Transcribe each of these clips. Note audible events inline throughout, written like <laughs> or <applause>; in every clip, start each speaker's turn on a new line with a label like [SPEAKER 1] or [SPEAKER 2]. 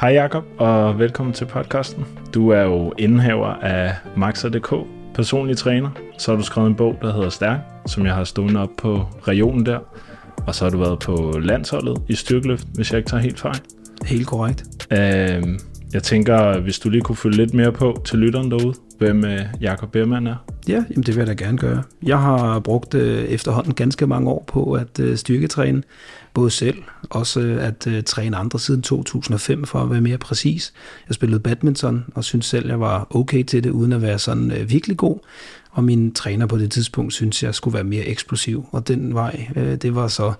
[SPEAKER 1] Hej Jakob og velkommen til podcasten. Du er jo indehaver af Maxa.dk, personlig træner. Så har du skrevet en bog, der hedder Stærk, som jeg har stående op på regionen der. Og så har du været på landsholdet i styrkeløft, hvis jeg ikke tager helt fejl.
[SPEAKER 2] Helt korrekt.
[SPEAKER 1] Øh, jeg tænker, hvis du lige kunne følge lidt mere på til lytteren derude, hvem øh, Jakob Bermann er.
[SPEAKER 2] Ja, jamen det vil jeg da gerne gøre. Jeg har brugt øh, efterhånden ganske mange år på at øh, styrketræne, både selv, også øh, at øh, træne andre siden 2005 for at være mere præcis. Jeg spillede badminton og synes selv, jeg var okay til det, uden at være sådan øh, virkelig god. Og min træner på det tidspunkt synes jeg skulle være mere eksplosiv, og den vej, øh, det var så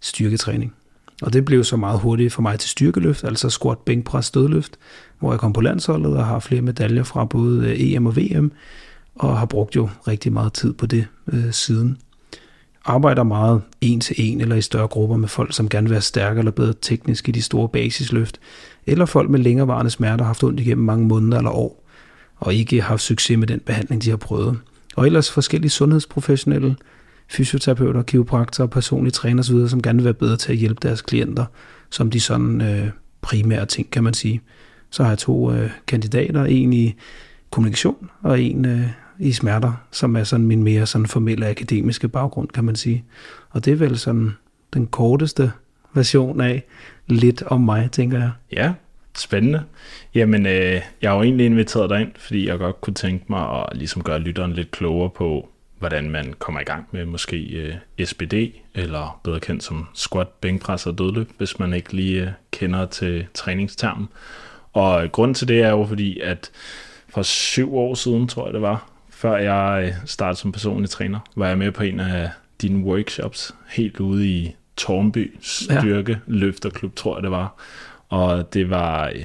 [SPEAKER 2] styrketræning. Og det blev så meget hurtigt for mig til styrkeløft, altså squat, bænkpres, stødløft, hvor jeg kom på landsholdet og har flere medaljer fra både øh, EM og VM, og har brugt jo rigtig meget tid på det øh, siden. Arbejder meget en til en eller i større grupper med folk, som gerne vil være stærkere eller bedre teknisk i de store basisløft, eller folk med længerevarende smerter har haft ondt igennem mange måneder eller år, og ikke har haft succes med den behandling, de har prøvet. Og ellers forskellige sundhedsprofessionelle, fysioterapeuter, kiropraktorer, personlige træner osv., som gerne vil være bedre til at hjælpe deres klienter, som de sådan øh, primære ting, kan man sige. Så har jeg to øh, kandidater, en i kommunikation og en øh, i smerter, som er sådan min mere sådan formelle akademiske baggrund, kan man sige. Og det er vel sådan den korteste version af lidt om mig, tænker jeg.
[SPEAKER 1] Ja, spændende. Jamen, øh, jeg har jo egentlig inviteret dig ind, fordi jeg godt kunne tænke mig at ligesom gøre lytteren lidt klogere på, hvordan man kommer i gang med måske øh, SPD, eller bedre kendt som squat, bænkpres og dødløb, hvis man ikke lige øh, kender til træningstermen. Og grunden til det er jo fordi, at for syv år siden, tror jeg det var, før jeg øh, startede som personlig træner, var jeg med på en af dine workshops helt ude i Tornby Styrke ja. Løfterklub, tror jeg det var. Og det var øh,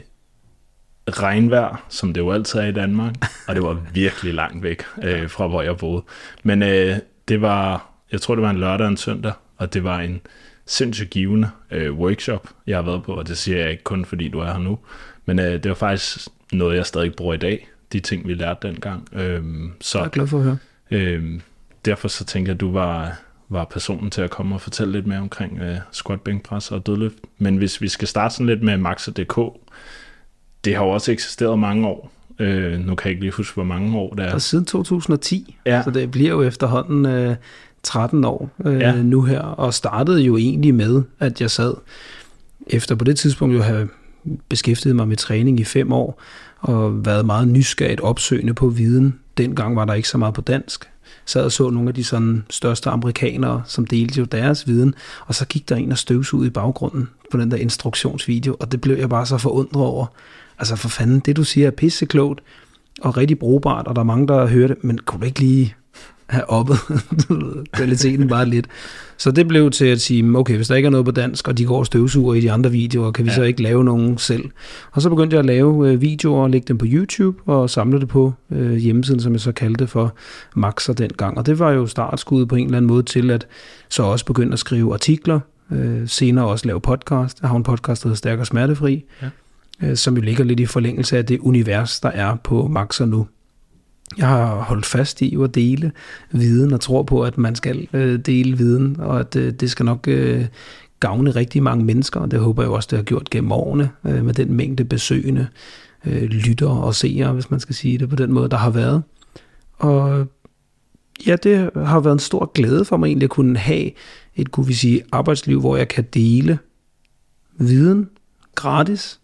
[SPEAKER 1] regnvejr, som det jo altid er i Danmark, og det var virkelig langt væk øh, fra, hvor jeg boede. Men øh, det var, jeg tror det var en lørdag og en søndag, og det var en sindssygt givende øh, workshop, jeg har været på, og det siger jeg ikke kun, fordi du er her nu, men øh, det var faktisk noget, jeg stadig bruger i dag, de ting, vi lærte dengang. Øhm, så,
[SPEAKER 2] jeg er glad for at høre.
[SPEAKER 1] Øhm, derfor så tænker jeg, at du var, var personen til at komme og fortælle lidt mere omkring øh, squat, bænkpres og dødløft. Men hvis vi skal starte sådan lidt med Maxa.dk, det har jo også eksisteret mange år. Øh, nu kan jeg ikke lige huske, hvor mange år det er.
[SPEAKER 2] Og siden 2010, ja. så det bliver jo efterhånden øh, 13 år øh, ja. nu her, og startede jo egentlig med, at jeg sad efter på det tidspunkt jo have beskæftiget mig med træning i fem år, og været meget nysgerrigt opsøgende på viden. Dengang var der ikke så meget på dansk. Sad og så nogle af de sådan største amerikanere, som delte jo deres viden, og så gik der en og ud i baggrunden på den der instruktionsvideo, og det blev jeg bare så forundret over. Altså for fanden, det du siger er pisseklogt og rigtig brugbart, og der er mange, der hører det, men kunne du ikke lige have oppet <laughs> kvaliteten bare lidt. Så det blev til at sige, okay, hvis der ikke er noget på dansk, og de går støvsuger i de andre videoer, kan vi ja. så ikke lave nogen selv? Og så begyndte jeg at lave øh, videoer og lægge dem på YouTube, og samle det på øh, hjemmesiden, som jeg så kaldte for Maxer dengang. Og det var jo startskuddet på en eller anden måde til, at så også begynde at skrive artikler, øh, senere også lave podcast. Jeg har en podcast, der hedder Stærk og Smertefri, ja. øh, som jo ligger lidt i forlængelse af det univers, der er på Maxer nu. Jeg har holdt fast i at dele viden og tror på, at man skal øh, dele viden, og at øh, det skal nok øh, gavne rigtig mange mennesker, og det håber jeg også, det har gjort gennem årene øh, med den mængde besøgende øh, lytter og seere, hvis man skal sige det på den måde, der har været. Og ja, det har været en stor glæde for mig egentlig at kunne have et, kunne vi sige, arbejdsliv, hvor jeg kan dele viden gratis,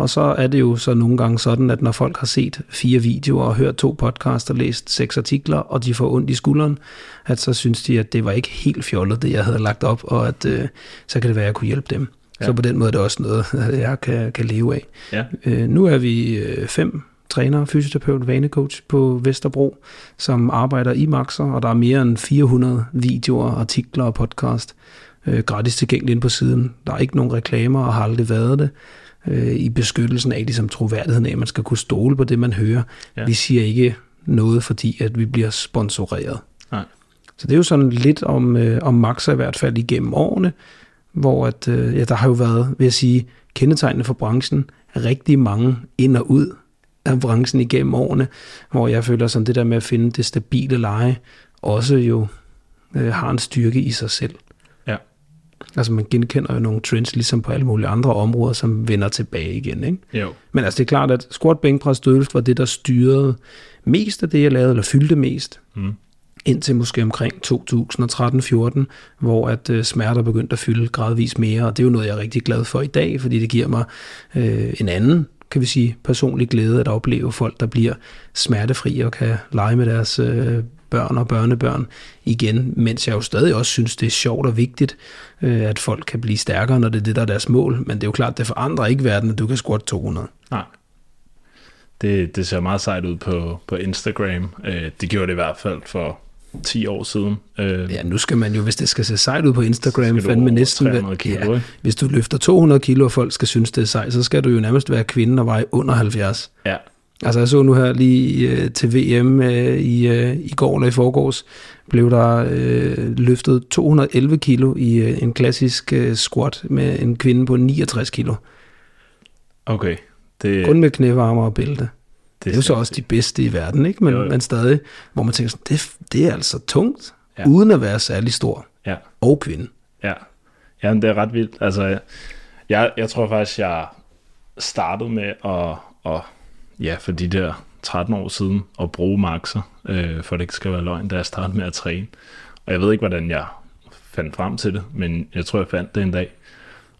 [SPEAKER 2] og så er det jo så nogle gange sådan, at når folk har set fire videoer og hørt to podcasts og læst seks artikler, og de får ondt i skulderen, at så synes de, at det var ikke helt fjollet, det jeg havde lagt op, og at øh, så kan det være, at jeg kunne hjælpe dem. Ja. Så på den måde er det også noget, <laughs> jeg kan, kan leve af. Ja. Øh, nu er vi øh, fem træner, fysioterapeut, vanecoach på Vesterbro, som arbejder i Maxer, og der er mere end 400 videoer, artikler og podcast øh, gratis tilgængeligt inde på siden. Der er ikke nogen reklamer og har aldrig været det øh, i beskyttelsen af ligesom troværdigheden af, at man skal kunne stole på det, man hører. Ja. Vi siger ikke noget, fordi at vi bliver sponsoreret. Nej. Så det er jo sådan lidt om, øh, om Maxa i hvert fald igennem årene, hvor at, øh, ja, der har jo været, vil jeg sige, kendetegnende for branchen, rigtig mange ind og ud af branchen igennem årene, hvor jeg føler sådan det der med at finde det stabile leje, også jo øh, har en styrke i sig selv. Altså man genkender jo nogle trends, ligesom på alle mulige andre områder, som vender tilbage igen. Ikke?
[SPEAKER 1] Jo.
[SPEAKER 2] Men altså det er klart, at squat, bænkpres, dødløft var det, der styrede mest af det, jeg lavede, eller fyldte mest. Mm. Indtil måske omkring 2013-14, hvor at øh, smerter begyndte at fylde gradvist mere, og det er jo noget, jeg er rigtig glad for i dag, fordi det giver mig øh, en anden kan vi sige, personlig glæde at opleve folk, der bliver smertefri og kan lege med deres øh, børn og børnebørn igen, mens jeg jo stadig også synes, det er sjovt og vigtigt, øh, at folk kan blive stærkere, når det er det, der er deres mål. Men det er jo klart, det forandrer ikke verden, at du kan squat 200.
[SPEAKER 1] Nej. Det, det ser meget sejt ud på, på Instagram. Øh, det gjorde det i hvert fald for 10 år siden.
[SPEAKER 2] Øh, ja, nu skal man jo, hvis det skal se sejt ud på Instagram, fandme næsten...
[SPEAKER 1] kilo,
[SPEAKER 2] ja, hvis du løfter 200 kilo, og folk skal synes, det er sejt, så skal du jo nærmest være kvinde og veje under 70.
[SPEAKER 1] Ja.
[SPEAKER 2] Altså jeg så nu her lige øh, til VM øh, i, øh, i går eller i forgårs, blev der øh, løftet 211 kilo i øh, en klassisk øh, squat med en kvinde på 69 kilo.
[SPEAKER 1] Okay. Det...
[SPEAKER 2] Kun med knævarmer og bælte. Det, det er jo så også de bedste i verden, ikke? Men, jo, jo. men stadig, hvor man tænker sådan, det, det er altså tungt, ja. uden at være særlig stor.
[SPEAKER 1] Ja.
[SPEAKER 2] Og kvinde.
[SPEAKER 1] Ja. Jamen, det er ret vildt. Altså, jeg, jeg tror faktisk, jeg startede med at, at ja, for de der 13 år siden, at bruge maxer, øh, for det ikke skal være løgn, da jeg startede med at træne. Og jeg ved ikke, hvordan jeg fandt frem til det, men jeg tror, jeg fandt det en dag,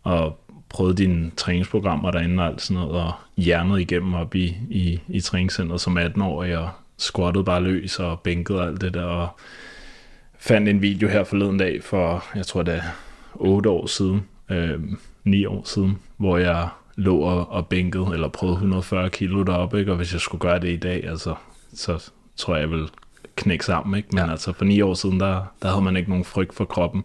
[SPEAKER 1] og prøvede dine træningsprogrammer derinde og alt sådan noget, og hjernet igennem op i, i, i træningscenteret som 18-årig, og squattede bare løs og bænkede alt det der, og fandt en video her forleden dag for, jeg tror det er 8 år siden, øh, 9 år siden, hvor jeg lå og, og bænkede, eller prøvede 140 kilo deroppe, ikke? og hvis jeg skulle gøre det i dag, altså, så tror jeg, jeg vil knække sammen, ikke? men ja. altså for 9 år siden, der, der havde man ikke nogen frygt for kroppen,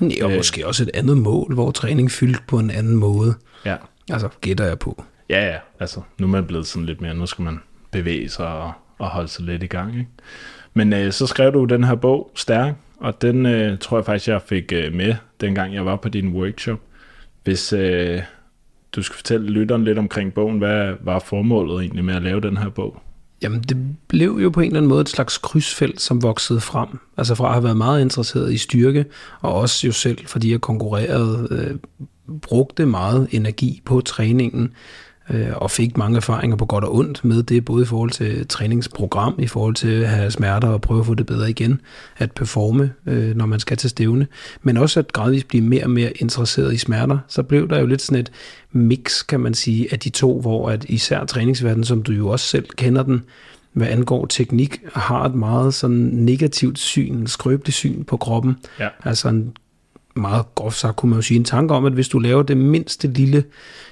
[SPEAKER 2] Ja, og øh, måske også et andet mål, hvor træning fyldt på en anden måde.
[SPEAKER 1] Ja.
[SPEAKER 2] Altså, gætter jeg på.
[SPEAKER 1] Ja, ja. Altså, nu er man blevet sådan lidt mere, nu skal man bevæge sig og, og holde sig lidt i gang. Ikke? Men øh, så skrev du den her bog, Stærk, og den øh, tror jeg faktisk, jeg fik øh, med, dengang jeg var på din workshop. Hvis øh, du skal fortælle lytteren lidt omkring bogen, hvad var formålet egentlig med at lave den her bog?
[SPEAKER 2] Jamen, det blev jo på en eller anden måde et slags krydsfelt, som voksede frem. Altså fra at have været meget interesseret i styrke, og også jo selv, fordi jeg konkurrerede, øh, brugte meget energi på træningen, øh, og fik mange erfaringer på godt og ondt med det, både i forhold til træningsprogram, i forhold til at have smerter og prøve at få det bedre igen, at performe, øh, når man skal til stævne, men også at gradvist blive mere og mere interesseret i smerter. Så blev der jo lidt sådan et mix, kan man sige, af de to, hvor at især træningsverdenen, som du jo også selv kender den, hvad angår teknik, har et meget sådan negativt syn, skrøbeligt syn på kroppen.
[SPEAKER 1] Ja.
[SPEAKER 2] Altså en meget groft sagt kunne man jo sige en tanke om, at hvis du laver det mindste lille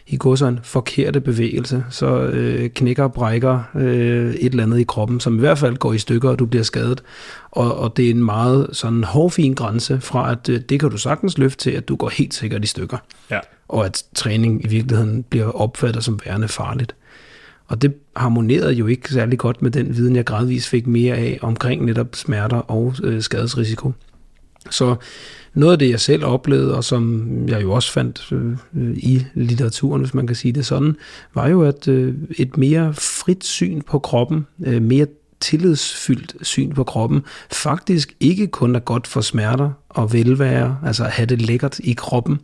[SPEAKER 2] i går så en forkerte bevægelse, så øh, knækker og brækker øh, et eller andet i kroppen, som i hvert fald går i stykker, og du bliver skadet. Og, og det er en meget sådan hårfin grænse fra, at øh, det kan du sagtens løfte til, at du går helt sikkert i stykker.
[SPEAKER 1] Ja.
[SPEAKER 2] Og at træning i virkeligheden bliver opfattet som værende farligt. Og det harmonerede jo ikke særlig godt med den viden, jeg gradvist fik mere af omkring netop smerter og øh, skadesrisiko. Så noget af det, jeg selv oplevede, og som jeg jo også fandt øh, i litteraturen, hvis man kan sige det sådan, var jo, at øh, et mere frit syn på kroppen, øh, mere tillidsfyldt syn på kroppen, faktisk ikke kun er godt for smerter og velvære, altså at have det lækkert i kroppen.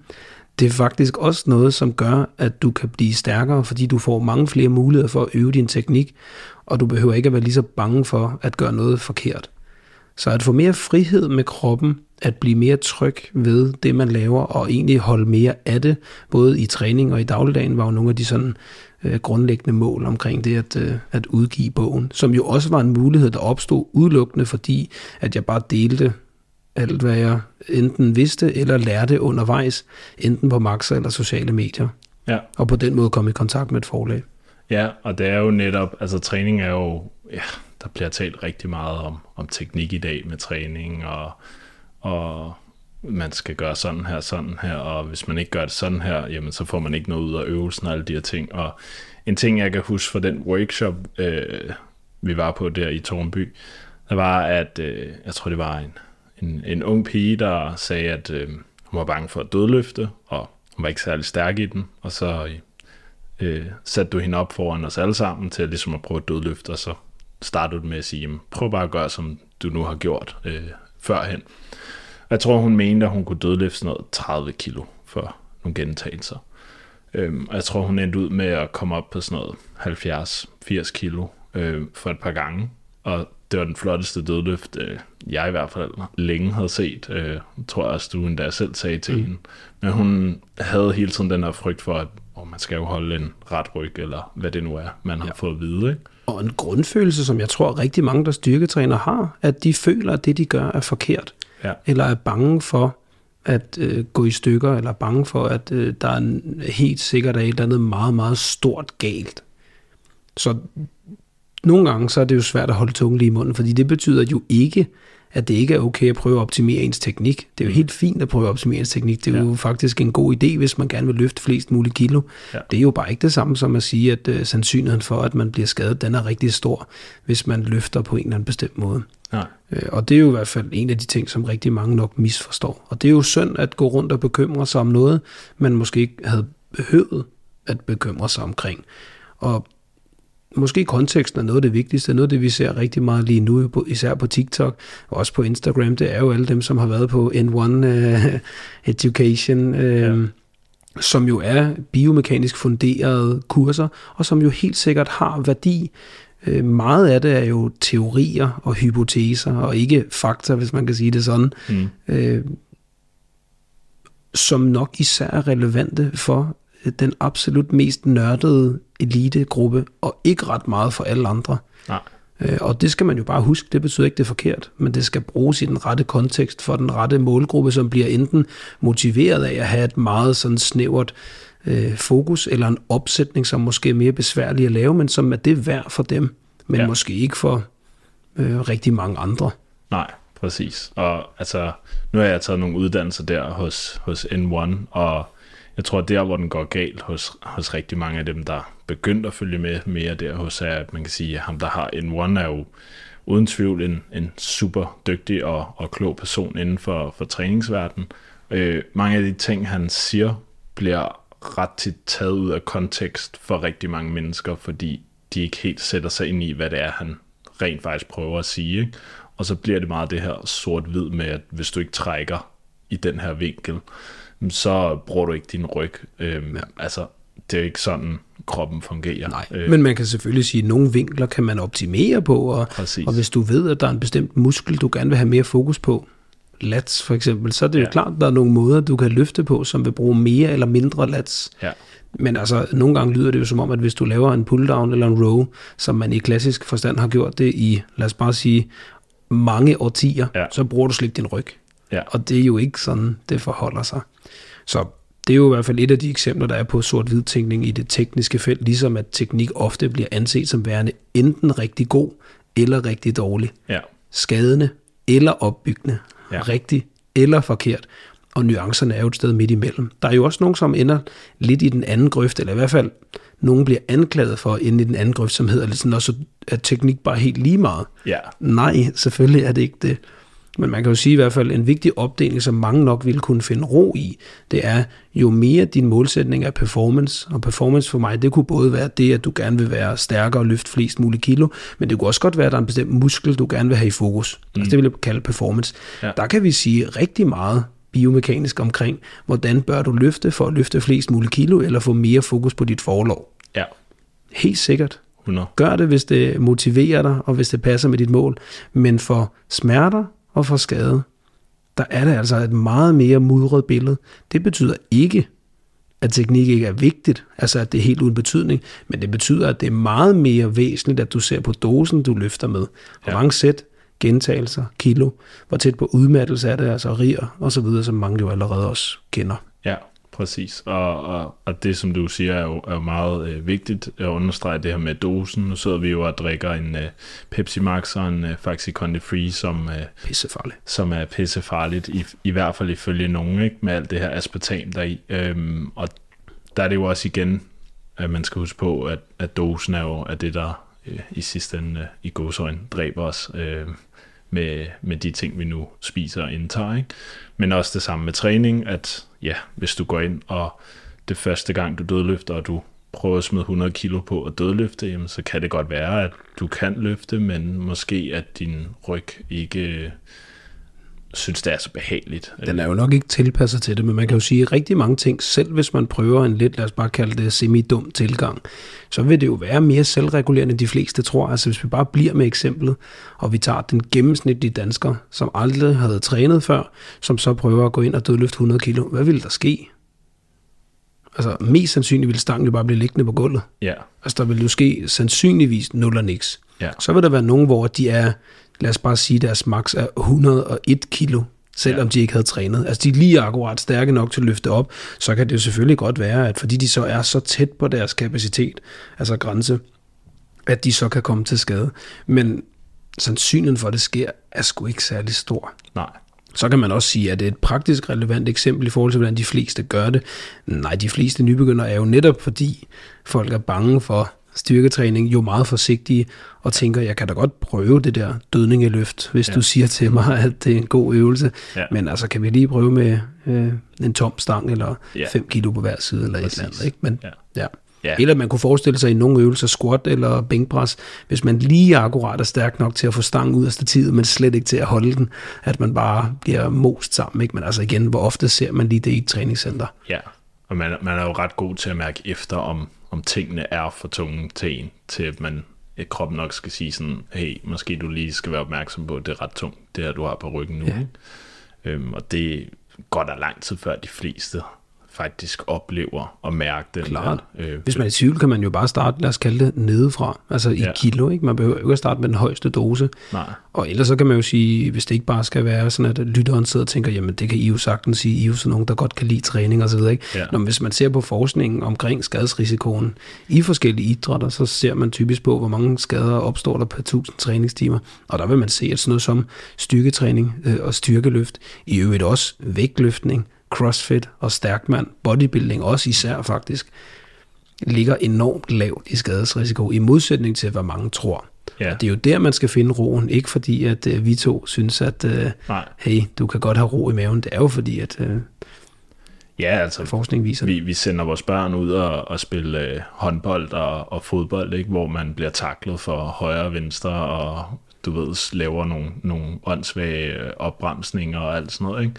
[SPEAKER 2] Det er faktisk også noget, som gør, at du kan blive stærkere, fordi du får mange flere muligheder for at øve din teknik, og du behøver ikke at være lige så bange for at gøre noget forkert. Så at få mere frihed med kroppen, at blive mere tryg ved det, man laver, og egentlig holde mere af det, både i træning og i dagligdagen, var jo nogle af de sådan øh, grundlæggende mål omkring det at, øh, at udgive bogen, som jo også var en mulighed, der opstod udelukkende, fordi at jeg bare delte alt, hvad jeg enten vidste eller lærte undervejs, enten på Maxa eller sociale medier.
[SPEAKER 1] Ja.
[SPEAKER 2] Og på den måde kom i kontakt med et forlag.
[SPEAKER 1] Ja, og det er jo netop, altså træning er jo, ja, der bliver talt rigtig meget om, om teknik i dag med træning, og, og man skal gøre sådan her, sådan her, og hvis man ikke gør det sådan her, jamen så får man ikke noget ud af øvelsen og alle de her ting. Og en ting, jeg kan huske fra den workshop, øh, vi var på der i Tornby, der var, at øh, jeg tror, det var en, en, en ung pige, der sagde, at øh, hun var bange for at dødløfte, og hun var ikke særlig stærk i den, og så øh, satte du hende op foran os alle sammen til ligesom at prøve at dødløfte, og så startede du med at sige, prøv bare at gøre, som du nu har gjort øh, førhen. Jeg tror, hun mente, at hun kunne dødløfte sådan noget 30 kilo for nogle gentagelser. Øhm, og jeg tror, hun endte ud med at komme op på sådan noget 70-80 kilo øh, for et par gange. Og det var den flotteste dødløft, øh, jeg i hvert fald længe havde set. Øh, tror jeg også, du endda selv sagde til mm. hende. Men hun havde hele tiden den her frygt for, at oh, man skal jo holde en ret ryg, eller hvad det nu er, man har ja. fået at vide. Ikke?
[SPEAKER 2] Og en grundfølelse, som jeg tror rigtig mange, der styrketræner har, at de føler, at det, de gør, er forkert. Ja. Eller er bange for at øh, gå i stykker, eller bange for, at øh, der er en, helt sikkert er et eller andet meget, meget stort galt. Så nogle gange så er det jo svært at holde tungen lige i munden, fordi det betyder jo ikke, at det ikke er okay at prøve at optimere ens teknik. Det er jo mm. helt fint at prøve at optimere ens teknik. Det er ja. jo faktisk en god idé, hvis man gerne vil løfte flest mulige kilo. Ja. Det er jo bare ikke det samme som at sige, at uh, sandsynligheden for, at man bliver skadet, den er rigtig stor, hvis man løfter på en eller anden bestemt måde. Nej. Uh, og det er jo i hvert fald en af de ting, som rigtig mange nok misforstår. Og det er jo synd at gå rundt og bekymre sig om noget, man måske ikke havde behøvet at bekymre sig omkring. Og måske konteksten er noget af det vigtigste, noget af det, vi ser rigtig meget lige nu, især på TikTok, og også på Instagram, det er jo alle dem, som har været på N1 uh, øh, Education, uh, ja. som jo er biomekanisk funderede kurser, og som jo helt sikkert har værdi. Uh, meget af det er jo teorier og hypoteser, og ikke fakta, hvis man kan sige det sådan. Mm. Uh, som nok især er relevante for den absolut mest nørdede elitegruppe, og ikke ret meget for alle andre. Nej. Øh, og det skal man jo bare huske, det betyder ikke, det er forkert, men det skal bruges i den rette kontekst for den rette målgruppe, som bliver enten motiveret af at have et meget sådan snævert øh, fokus, eller en opsætning, som måske er mere besværlig at lave, men som er det værd for dem, men ja. måske ikke for øh, rigtig mange andre.
[SPEAKER 1] Nej, præcis. Og altså, nu har jeg taget nogle uddannelser der hos, hos N1, og jeg tror, at der, hvor den går galt hos, hos rigtig mange af dem, der begyndt at følge med mere der hos, er, at man kan sige, at ham, der har en one, er jo uden tvivl en, en super dygtig og, og klog person inden for, for træningsverdenen. Øh, mange af de ting, han siger, bliver ret tit taget ud af kontekst for rigtig mange mennesker, fordi de ikke helt sætter sig ind i, hvad det er, han rent faktisk prøver at sige. Ikke? Og så bliver det meget det her sort-hvid med, at hvis du ikke trækker i den her vinkel, så bruger du ikke din ryg. Øhm, ja. Altså, det er ikke sådan, kroppen fungerer.
[SPEAKER 2] Nej, øh, men man kan selvfølgelig sige, at nogle vinkler kan man optimere på, og, og hvis du ved, at der er en bestemt muskel, du gerne vil have mere fokus på, lats for eksempel, så er det ja. jo klart, at der er nogle måder, du kan løfte på, som vil bruge mere eller mindre lats. Ja. Men altså, nogle gange lyder det jo som om, at hvis du laver en pull-down eller en row, som man i klassisk forstand har gjort det i, lad os bare sige, mange årtier, ja. så bruger du slet ikke din ryg. Ja. Og det er jo ikke sådan, det forholder sig. Så det er jo i hvert fald et af de eksempler, der er på sort-hvid tænkning i det tekniske felt, ligesom at teknik ofte bliver anset som værende enten rigtig god eller rigtig dårlig. Ja. Skadende eller opbyggende. Ja. Rigtig eller forkert. Og nuancerne er jo et sted midt imellem. Der er jo også nogen, som ender lidt i den anden grøft, eller i hvert fald nogen bliver anklaget for at ende i den anden grøft, som hedder lidt sådan også, at teknik bare helt lige meget. Ja. Nej, selvfølgelig er det ikke det. Men man kan jo sige i hvert fald, en vigtig opdeling, som mange nok ville kunne finde ro i, det er, jo mere din målsætning er performance, og performance for mig, det kunne både være det, at du gerne vil være stærkere og løfte flest mulige kilo, men det kunne også godt være, at der er en bestemt muskel, du gerne vil have i fokus. Mm. Altså, det vil jeg kalde performance. Ja. Der kan vi sige rigtig meget biomekanisk omkring, hvordan bør du løfte for at løfte flest mulige kilo, eller få mere fokus på dit forlov. Ja. Helt sikkert. 100. Gør det, hvis det motiverer dig, og hvis det passer med dit mål. Men for smerter, og for skade, der er det altså et meget mere mudret billede. Det betyder ikke, at teknik ikke er vigtigt, altså at det er helt uden betydning, men det betyder, at det er meget mere væsentligt, at du ser på dosen, du løfter med. Hvor ja. mange sæt, gentagelser, kilo, hvor tæt på udmattelse er det, altså så videre, som mange jo allerede også kender.
[SPEAKER 1] Præcis, og, og, og det som du siger er jo, er jo meget øh, vigtigt at understrege det her med dosen. Nu sidder vi jo og drikker en øh, Pepsi Max og en øh, Faxi Conde Free, som, øh,
[SPEAKER 2] pissefarlig.
[SPEAKER 1] som er pissefarligt, i, i hvert fald ifølge nogen, ikke, med alt det her aspartam deri. Øhm, og der er det jo også igen, at man skal huske på, at, at dosen er jo er det, der øh, i sidste ende øh, i godsøjne dræber os. Øh, med, med de ting, vi nu spiser og indtager. Ikke? Men også det samme med træning, at ja, hvis du går ind, og det første gang du dødløfter, og du prøver at smide 100 kilo på at dødløfte, jamen, så kan det godt være, at du kan løfte, men måske at din ryg ikke synes, det er så behageligt.
[SPEAKER 2] Den er jo nok ikke tilpasset til det, men man kan jo sige rigtig mange ting, selv hvis man prøver en lidt, lad os bare kalde det semi-dum tilgang, så vil det jo være mere selvregulerende, de fleste tror. Altså hvis vi bare bliver med eksemplet, og vi tager den gennemsnitlige dansker, som aldrig havde trænet før, som så prøver at gå ind og dødløfte 100 kilo, hvad vil der ske? Altså mest sandsynligt vil stangen jo bare blive liggende på gulvet.
[SPEAKER 1] Ja.
[SPEAKER 2] Altså der vil jo ske sandsynligvis 0 og niks.
[SPEAKER 1] Ja.
[SPEAKER 2] Så vil der være nogen, hvor de er, lad os bare sige, deres max er 101 kilo, selvom ja. de ikke havde trænet. Altså de er lige akkurat stærke nok til at løfte op, så kan det jo selvfølgelig godt være, at fordi de så er så tæt på deres kapacitet, altså grænse, at de så kan komme til skade. Men sandsynligheden for, at det sker, er sgu ikke særlig stor.
[SPEAKER 1] Nej.
[SPEAKER 2] Så kan man også sige, at det er et praktisk relevant eksempel i forhold til, hvordan de fleste gør det. Nej, de fleste nybegyndere er jo netop fordi folk er bange for styrketræning, jo meget forsigtige og tænker, jeg kan da godt prøve det der dødningeløft, hvis ja. du siger til mig, at det er en god øvelse. Ja. Men altså, kan vi lige prøve med øh, en tom stang eller 5 ja. kilo på hver side eller Præcis. et eller andet. Ikke? Men, ja. ja. Ja. Eller man kunne forestille sig i nogle øvelser, squat eller bænkpres, hvis man lige akkurat er stærk nok til at få stangen ud af stativet, men slet ikke til at holde den, at man bare bliver most sammen. Ikke? Men altså igen, hvor ofte ser man lige det i et træningscenter?
[SPEAKER 1] Ja, og man, man er jo ret god til at mærke efter, om, om tingene er for tunge til en, til at man at kroppen nok skal sige sådan, hey, måske du lige skal være opmærksom på, at det er ret tungt, det her du har på ryggen nu. Ja. Øhm, og det går der lang tid før de fleste faktisk oplever og mærke det.
[SPEAKER 2] Klart. Øh, Hvis man er i tvivl, kan man jo bare starte, lad os kalde det, nedefra. Altså i ja. kilo, ikke? Man behøver ikke at starte med den højeste dose.
[SPEAKER 1] Nej.
[SPEAKER 2] Og ellers så kan man jo sige, hvis det ikke bare skal være sådan, at lytteren sidder og tænker, jamen det kan I jo sagtens sige, I er jo sådan nogen, der godt kan lide træning og så videre, ikke? Ja. Når, hvis man ser på forskningen omkring skadesrisikoen i forskellige idrætter, så ser man typisk på, hvor mange skader opstår der per 1000 træningstimer. Og der vil man se, at sådan noget som styrketræning øh, og styrkeløft, i øvrigt også vægtløftning, crossfit og stærkmand, bodybuilding også især faktisk, ligger enormt lavt i skadesrisiko, i modsætning til, hvad mange tror. Ja. Og det er jo der, man skal finde roen, ikke fordi, at uh, vi to synes, at uh, hey, du kan godt have ro i maven. Det er jo fordi, at uh,
[SPEAKER 1] ja, altså,
[SPEAKER 2] forskning viser
[SPEAKER 1] vi, vi sender vores børn ud og, og spille uh, håndbold og, og fodbold, ikke? hvor man bliver taklet for højre og venstre, og du ved, laver nogle, nogle åndssvage opbremsninger og alt sådan noget. Ikke?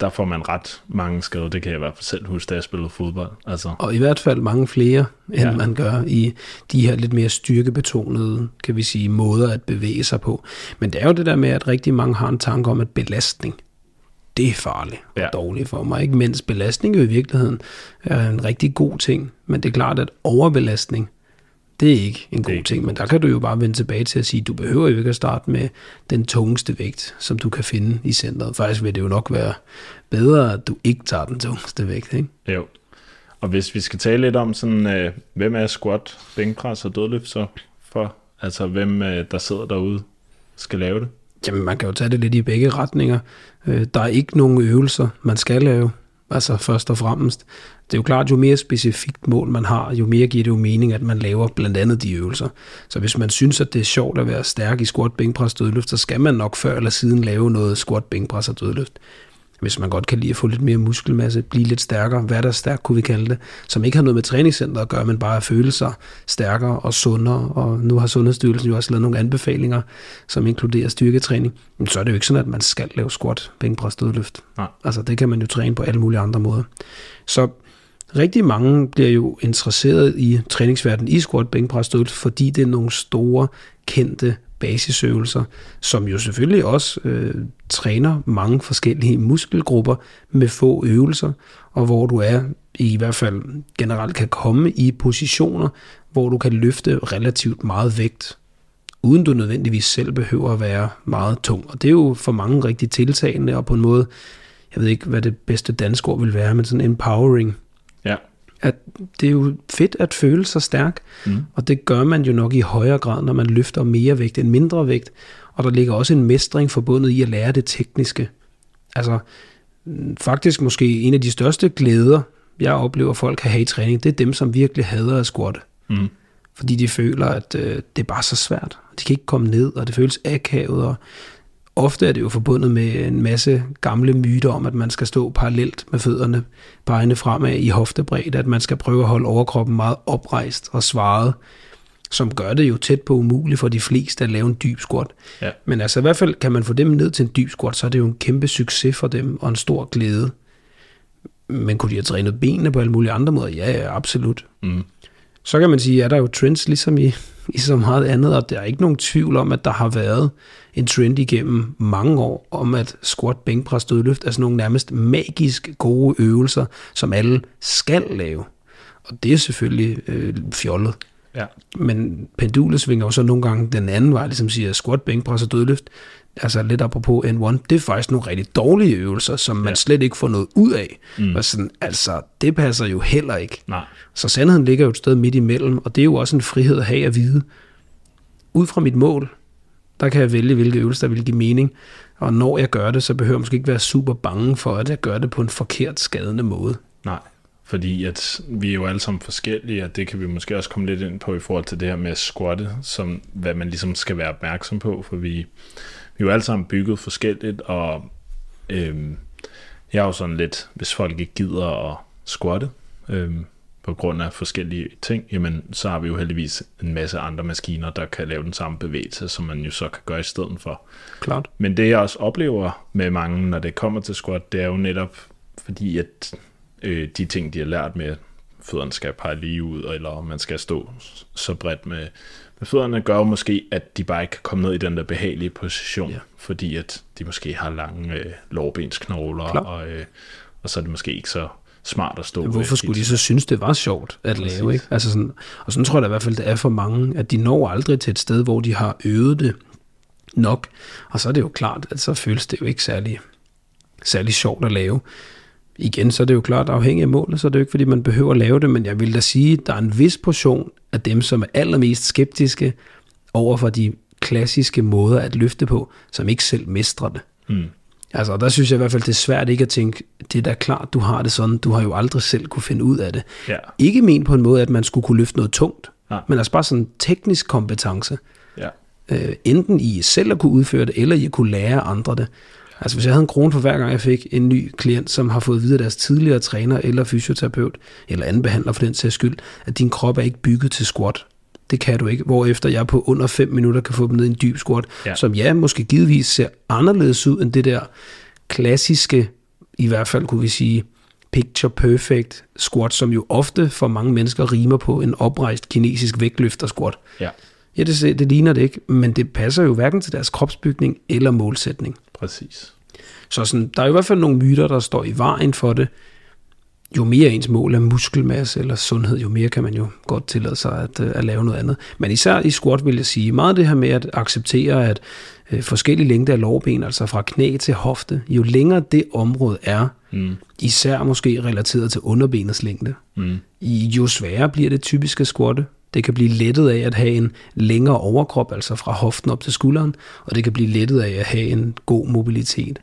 [SPEAKER 1] Der får man ret mange skader. Det kan jeg i hvert fald selv huske, da jeg spillede fodbold. Altså.
[SPEAKER 2] Og i hvert fald mange flere, end ja. man gør i de her lidt mere styrkebetonede, kan vi sige, måder at bevæge sig på. Men det er jo det der med, at rigtig mange har en tanke om, at belastning, det er farligt og ja. dårligt for mig. Ikke? Mens belastning jo i virkeligheden er en rigtig god ting. Men det er klart, at overbelastning, det er ikke en god ting, men der kan du jo bare vende tilbage til at sige, du behøver jo ikke at starte med den tungeste vægt, som du kan finde i centret. Faktisk vil det jo nok være bedre, at du ikke tager den tungeste vægt, ikke?
[SPEAKER 1] Jo. Og hvis vi skal tale lidt om sådan, øh, hvem er squat, bænkpres og dødløft så for? Altså hvem øh, der sidder derude skal lave det?
[SPEAKER 2] Jamen man kan jo tage det lidt i begge retninger. Øh, der er ikke nogen øvelser, man skal lave. Altså først og fremmest. Det er jo klart, jo mere specifikt mål man har, jo mere giver det jo mening, at man laver blandt andet de øvelser. Så hvis man synes, at det er sjovt at være stærk i squat, bænkpres, dødløft, så skal man nok før eller siden lave noget squat, bænkpres og dødløft hvis man godt kan lide at få lidt mere muskelmasse, blive lidt stærkere, hvad der stærk kunne vi kalde det, som ikke har noget med træningscenter at gøre, men bare at føle sig stærkere og sundere, og nu har Sundhedsstyrelsen jo også lavet nogle anbefalinger, som inkluderer styrketræning, men så er det jo ikke sådan, at man skal lave squat, bænkpres, dødløft.
[SPEAKER 1] Nej.
[SPEAKER 2] Altså det kan man jo træne på alle mulige andre måder. Så rigtig mange bliver jo interesseret i træningsverdenen i squat, bænkpres, dødløft, fordi det er nogle store, kendte basisøvelser, som jo selvfølgelig også øh, træner mange forskellige muskelgrupper med få øvelser, og hvor du er i hvert fald generelt kan komme i positioner, hvor du kan løfte relativt meget vægt, uden du nødvendigvis selv behøver at være meget tung. Og det er jo for mange rigtig tiltagende, og på en måde, jeg ved ikke, hvad det bedste danske ord vil være, men sådan empowering. At det er jo fedt at føle sig stærk, mm. og det gør man jo nok i højere grad, når man løfter mere vægt end mindre vægt, og der ligger også en mestring forbundet i at lære det tekniske. Altså, faktisk måske en af de største glæder, jeg oplever folk kan have i træning, det er dem, som virkelig hader at squatte.
[SPEAKER 1] Mm.
[SPEAKER 2] Fordi de føler, at øh, det er bare så svært. De kan ikke komme ned, og det føles akavet, og Ofte er det jo forbundet med en masse gamle myter om, at man skal stå parallelt med fødderne, pegende fremad i hoftebredde, at man skal prøve at holde overkroppen meget oprejst og svaret, som gør det jo tæt på umuligt for de fleste at lave en dyb squat.
[SPEAKER 1] Ja.
[SPEAKER 2] Men altså i hvert fald kan man få dem ned til en dyb squat, så er det jo en kæmpe succes for dem og en stor glæde. Men kunne de have trænet benene på alle mulige andre måder? Ja, ja absolut.
[SPEAKER 1] Mm.
[SPEAKER 2] Så kan man sige, at der er jo trends ligesom i, i så meget andet, og der er ikke nogen tvivl om, at der har været en trend igennem mange år, om at squat, bænkpres, dødløft er sådan nogle nærmest magisk gode øvelser, som alle skal lave. Og det er selvfølgelig øh, fjollet.
[SPEAKER 1] Ja.
[SPEAKER 2] Men pendulet svinger jo så nogle gange den anden vej, ligesom siger squat, bænkpres og dødløft. Altså lidt apropos N1, det er faktisk nogle rigtig dårlige øvelser, som man ja. slet ikke får noget ud af. Mm. Og sådan, altså, det passer jo heller ikke.
[SPEAKER 1] Nej.
[SPEAKER 2] Så sandheden ligger jo et sted midt imellem, og det er jo også en frihed at have at vide. Ud fra mit mål, der kan jeg vælge, hvilke øvelser, der vil give mening. Og når jeg gør det, så behøver jeg måske ikke være super bange for, at jeg gør det på en forkert skadende måde.
[SPEAKER 1] Nej, fordi at vi er jo alle sammen forskellige, og det kan vi måske også komme lidt ind på i forhold til det her med at squatte, som hvad man ligesom skal være opmærksom på, for vi, vi er jo alle sammen bygget forskelligt, og øhm, jeg er jo sådan lidt, hvis folk ikke gider at squatte, øhm, på grund af forskellige ting, jamen så har vi jo heldigvis en masse andre maskiner, der kan lave den samme bevægelse, som man jo så kan gøre i stedet for.
[SPEAKER 2] Klart.
[SPEAKER 1] Men det jeg også oplever med mange, når det kommer til squat, det er jo netop fordi, at øh, de ting, de har lært med, fødderne skal pege lige ud, eller man skal stå så bredt med, med fødderne, gør jo måske, at de bare ikke kan komme ned i den der behagelige position, ja. fordi at de måske har lange øh, lårbensknogler, og, øh, og så er det måske ikke så smart at stå
[SPEAKER 2] ja, Hvorfor skulle de så synes, det var sjovt at Præcis. lave? Ikke? Altså sådan, og sådan tror jeg da i hvert fald, det er for mange, at de når aldrig til et sted, hvor de har øvet det nok. Og så er det jo klart, at så føles det jo ikke særlig, særlig sjovt at lave igen, så er det jo klart afhængig af målet, så er det jo ikke, fordi man behøver at lave det, men jeg vil da sige, at der er en vis portion af dem, som er allermest skeptiske over for de klassiske måder at løfte på, som ikke selv mestrer det.
[SPEAKER 1] Mm.
[SPEAKER 2] Altså, der synes jeg i hvert fald, det er svært ikke at tænke, det er da klart, du har det sådan, du har jo aldrig selv kunne finde ud af det.
[SPEAKER 1] Ja.
[SPEAKER 2] Ikke men på en måde, at man skulle kunne løfte noget tungt,
[SPEAKER 1] ja.
[SPEAKER 2] men altså bare sådan teknisk kompetence.
[SPEAKER 1] Ja.
[SPEAKER 2] Øh, enten i selv at kunne udføre det, eller i at kunne lære andre det. Altså hvis jeg havde en krone for hver gang jeg fik en ny klient, som har fået videre deres tidligere træner eller fysioterapeut, eller anden behandler for den sags skyld, at din krop er ikke bygget til squat. Det kan du ikke. Hvorefter jeg på under 5 minutter kan få dem ned i en dyb squat, ja. som ja, måske givetvis ser anderledes ud end det der klassiske, i hvert fald kunne vi sige, picture perfect squat, som jo ofte for mange mennesker rimer på en oprejst kinesisk vægtløfter squat.
[SPEAKER 1] Ja.
[SPEAKER 2] Ja, det, det ligner det ikke, men det passer jo hverken til deres kropsbygning eller målsætning.
[SPEAKER 1] Præcis.
[SPEAKER 2] Så sådan, der er i hvert fald nogle myter, der står i vejen for det. Jo mere ens mål er muskelmasse eller sundhed, jo mere kan man jo godt tillade sig at, øh, at lave noget andet. Men især i squat vil jeg sige, meget det her med at acceptere, at øh, forskellige længder af lårben, altså fra knæ til hofte, jo længere det område er,
[SPEAKER 1] mm.
[SPEAKER 2] især måske relateret til underbenets længde,
[SPEAKER 1] mm.
[SPEAKER 2] jo sværere bliver det typiske at squatte. Det kan blive lettet af at have en længere overkrop, altså fra hoften op til skulderen, og det kan blive lettet af at have en god mobilitet.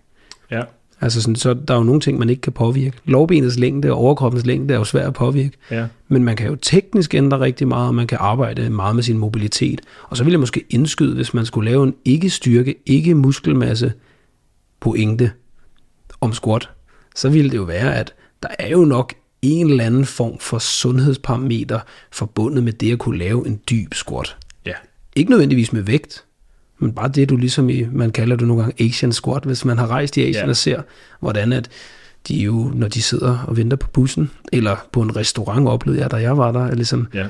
[SPEAKER 1] Ja.
[SPEAKER 2] Altså sådan, så der er jo nogle ting, man ikke kan påvirke. Lovbenets længde og overkroppens længde er jo svært at påvirke.
[SPEAKER 1] Ja.
[SPEAKER 2] Men man kan jo teknisk ændre rigtig meget, og man kan arbejde meget med sin mobilitet. Og så vil jeg måske indskyde, hvis man skulle lave en ikke-styrke, ikke-muskelmasse pointe om squat, så ville det jo være, at der er jo nok en eller anden form for sundhedsparameter forbundet med det at kunne lave en dyb squat.
[SPEAKER 1] Ja.
[SPEAKER 2] Ikke nødvendigvis med vægt, men bare det, du ligesom i, man kalder det nogle gange Asian squat, hvis man har rejst i Asien ja. og ser, hvordan at de jo, når de sidder og venter på bussen, eller på en restaurant, oplevede jeg, da jeg var der, at ligesom
[SPEAKER 1] ja.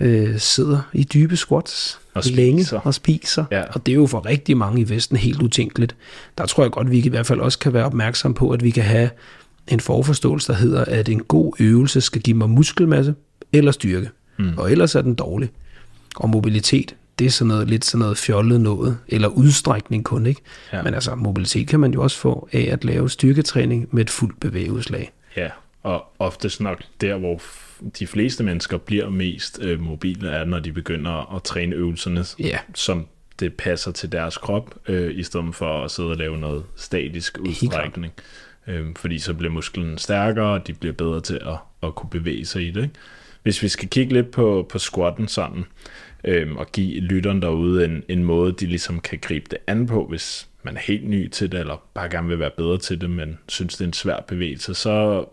[SPEAKER 2] øh, sidder i dybe squats
[SPEAKER 1] og
[SPEAKER 2] længe og spiser.
[SPEAKER 1] Ja.
[SPEAKER 2] Og det er jo for rigtig mange i Vesten helt utænkeligt. Der tror jeg godt, vi i hvert fald også kan være opmærksom på, at vi kan have en forforståelse, der hedder, at en god øvelse skal give mig muskelmasse eller styrke.
[SPEAKER 1] Mm.
[SPEAKER 2] Og ellers er den dårlig. Og mobilitet, det er sådan noget, lidt sådan noget fjollet noget, eller udstrækning kun, ikke?
[SPEAKER 1] Ja.
[SPEAKER 2] Men altså, mobilitet kan man jo også få af at lave styrketræning med et fuldt bevægeudslag.
[SPEAKER 1] Ja, og oftest nok der, hvor de fleste mennesker bliver mest øh, mobile, er, når de begynder at træne øvelserne,
[SPEAKER 2] ja.
[SPEAKER 1] som det passer til deres krop, øh, i stedet for at sidde og lave noget statisk udstrækning. Øh, fordi så bliver musklen stærkere, og de bliver bedre til at, at kunne bevæge sig i det. Ikke? Hvis vi skal kigge lidt på, på squatten sådan, øh, og give lytteren derude en, en måde, de ligesom kan gribe det an på, hvis man er helt ny til det, eller bare gerne vil være bedre til det, men synes, det er en svær bevægelse, så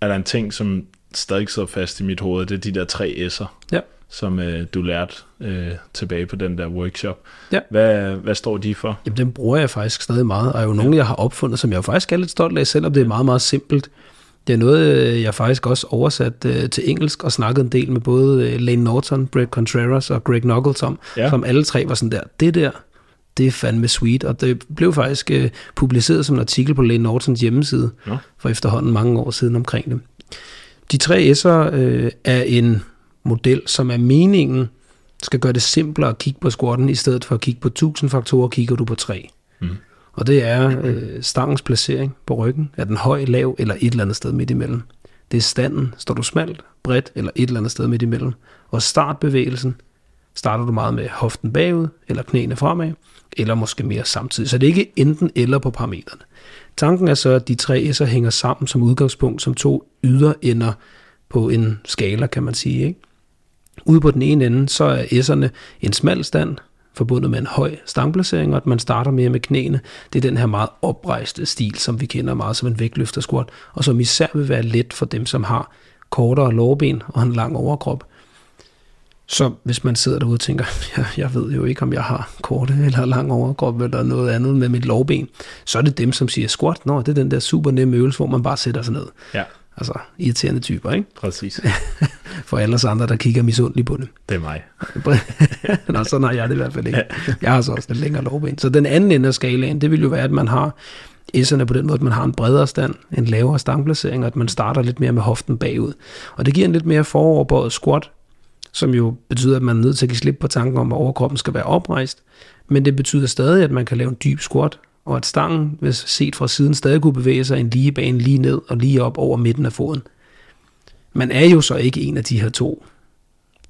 [SPEAKER 1] er der en ting, som stadig sidder fast i mit hoved, det er de der tre S'er.
[SPEAKER 2] Ja
[SPEAKER 1] som øh, du lærte øh, tilbage på den der workshop.
[SPEAKER 2] Ja.
[SPEAKER 1] Hvad, hvad står de for?
[SPEAKER 2] Jamen, den bruger jeg faktisk stadig meget, og er jo ja. nogle, jeg har opfundet, som jeg jo faktisk er lidt stolt af, selvom det er meget, meget simpelt. Det er noget, øh, jeg faktisk også oversat øh, til engelsk og snakket en del med både øh, Lane Norton, Brett Contreras og Greg Knuckles om, ja. som alle tre var sådan der, det der, det er fandme sweet, og det blev faktisk øh, publiceret som en artikel på Lane Nortons hjemmeside ja. for efterhånden mange år siden omkring det. De tre S'er øh, er en model, som er meningen, skal gøre det simplere at kigge på squatten, i stedet for at kigge på 1000 faktorer, kigger du på tre. Mm. Og det er øh, stangens placering på ryggen. Er den høj, lav eller et eller andet sted midt imellem? Det er standen. Står du smalt, bredt eller et eller andet sted midt imellem? Og startbevægelsen. Starter du meget med hoften bagud eller knæene fremad? Eller måske mere samtidig. Så det er ikke enten eller på parametrene. Tanken er så, at de tre S'er hænger sammen som udgangspunkt som to yderender på en skala, kan man sige. Ikke? Ude på den ene ende, så er S'erne en smal stand, forbundet med en høj stangplacering, og at man starter mere med knæene. Det er den her meget oprejste stil, som vi kender meget som en vægtløftersquat, og som især vil være let for dem, som har kortere lårben og en lang overkrop. Så hvis man sidder derude og tænker, <laughs> jeg, jeg ved jo ikke, om jeg har korte eller lang overkrop eller noget andet med mit lårben, så er det dem, som siger squat. Nå, det er den der super nemme øvelse, hvor man bare sætter sig ned.
[SPEAKER 1] Ja.
[SPEAKER 2] Altså irriterende typer, ikke?
[SPEAKER 1] Præcis. <laughs>
[SPEAKER 2] For alle os andre, der kigger misundeligt på det.
[SPEAKER 1] Det er mig. <laughs>
[SPEAKER 2] Nå, sådan har jeg det i hvert fald ikke. Jeg har så også lidt længere lovben. Så den anden ende af skalaen, det vil jo være, at man har S'erne på den måde, at man har en bredere stand, en lavere stangplacering, og at man starter lidt mere med hoften bagud. Og det giver en lidt mere foroverbøjet squat, som jo betyder, at man er nødt til at give slip på tanken om, at overkroppen skal være oprejst. Men det betyder stadig, at man kan lave en dyb squat, og at stangen, hvis set fra siden, stadig kunne bevæge sig en lige bane lige ned og lige op over midten af foden. Man er jo så ikke en af de her to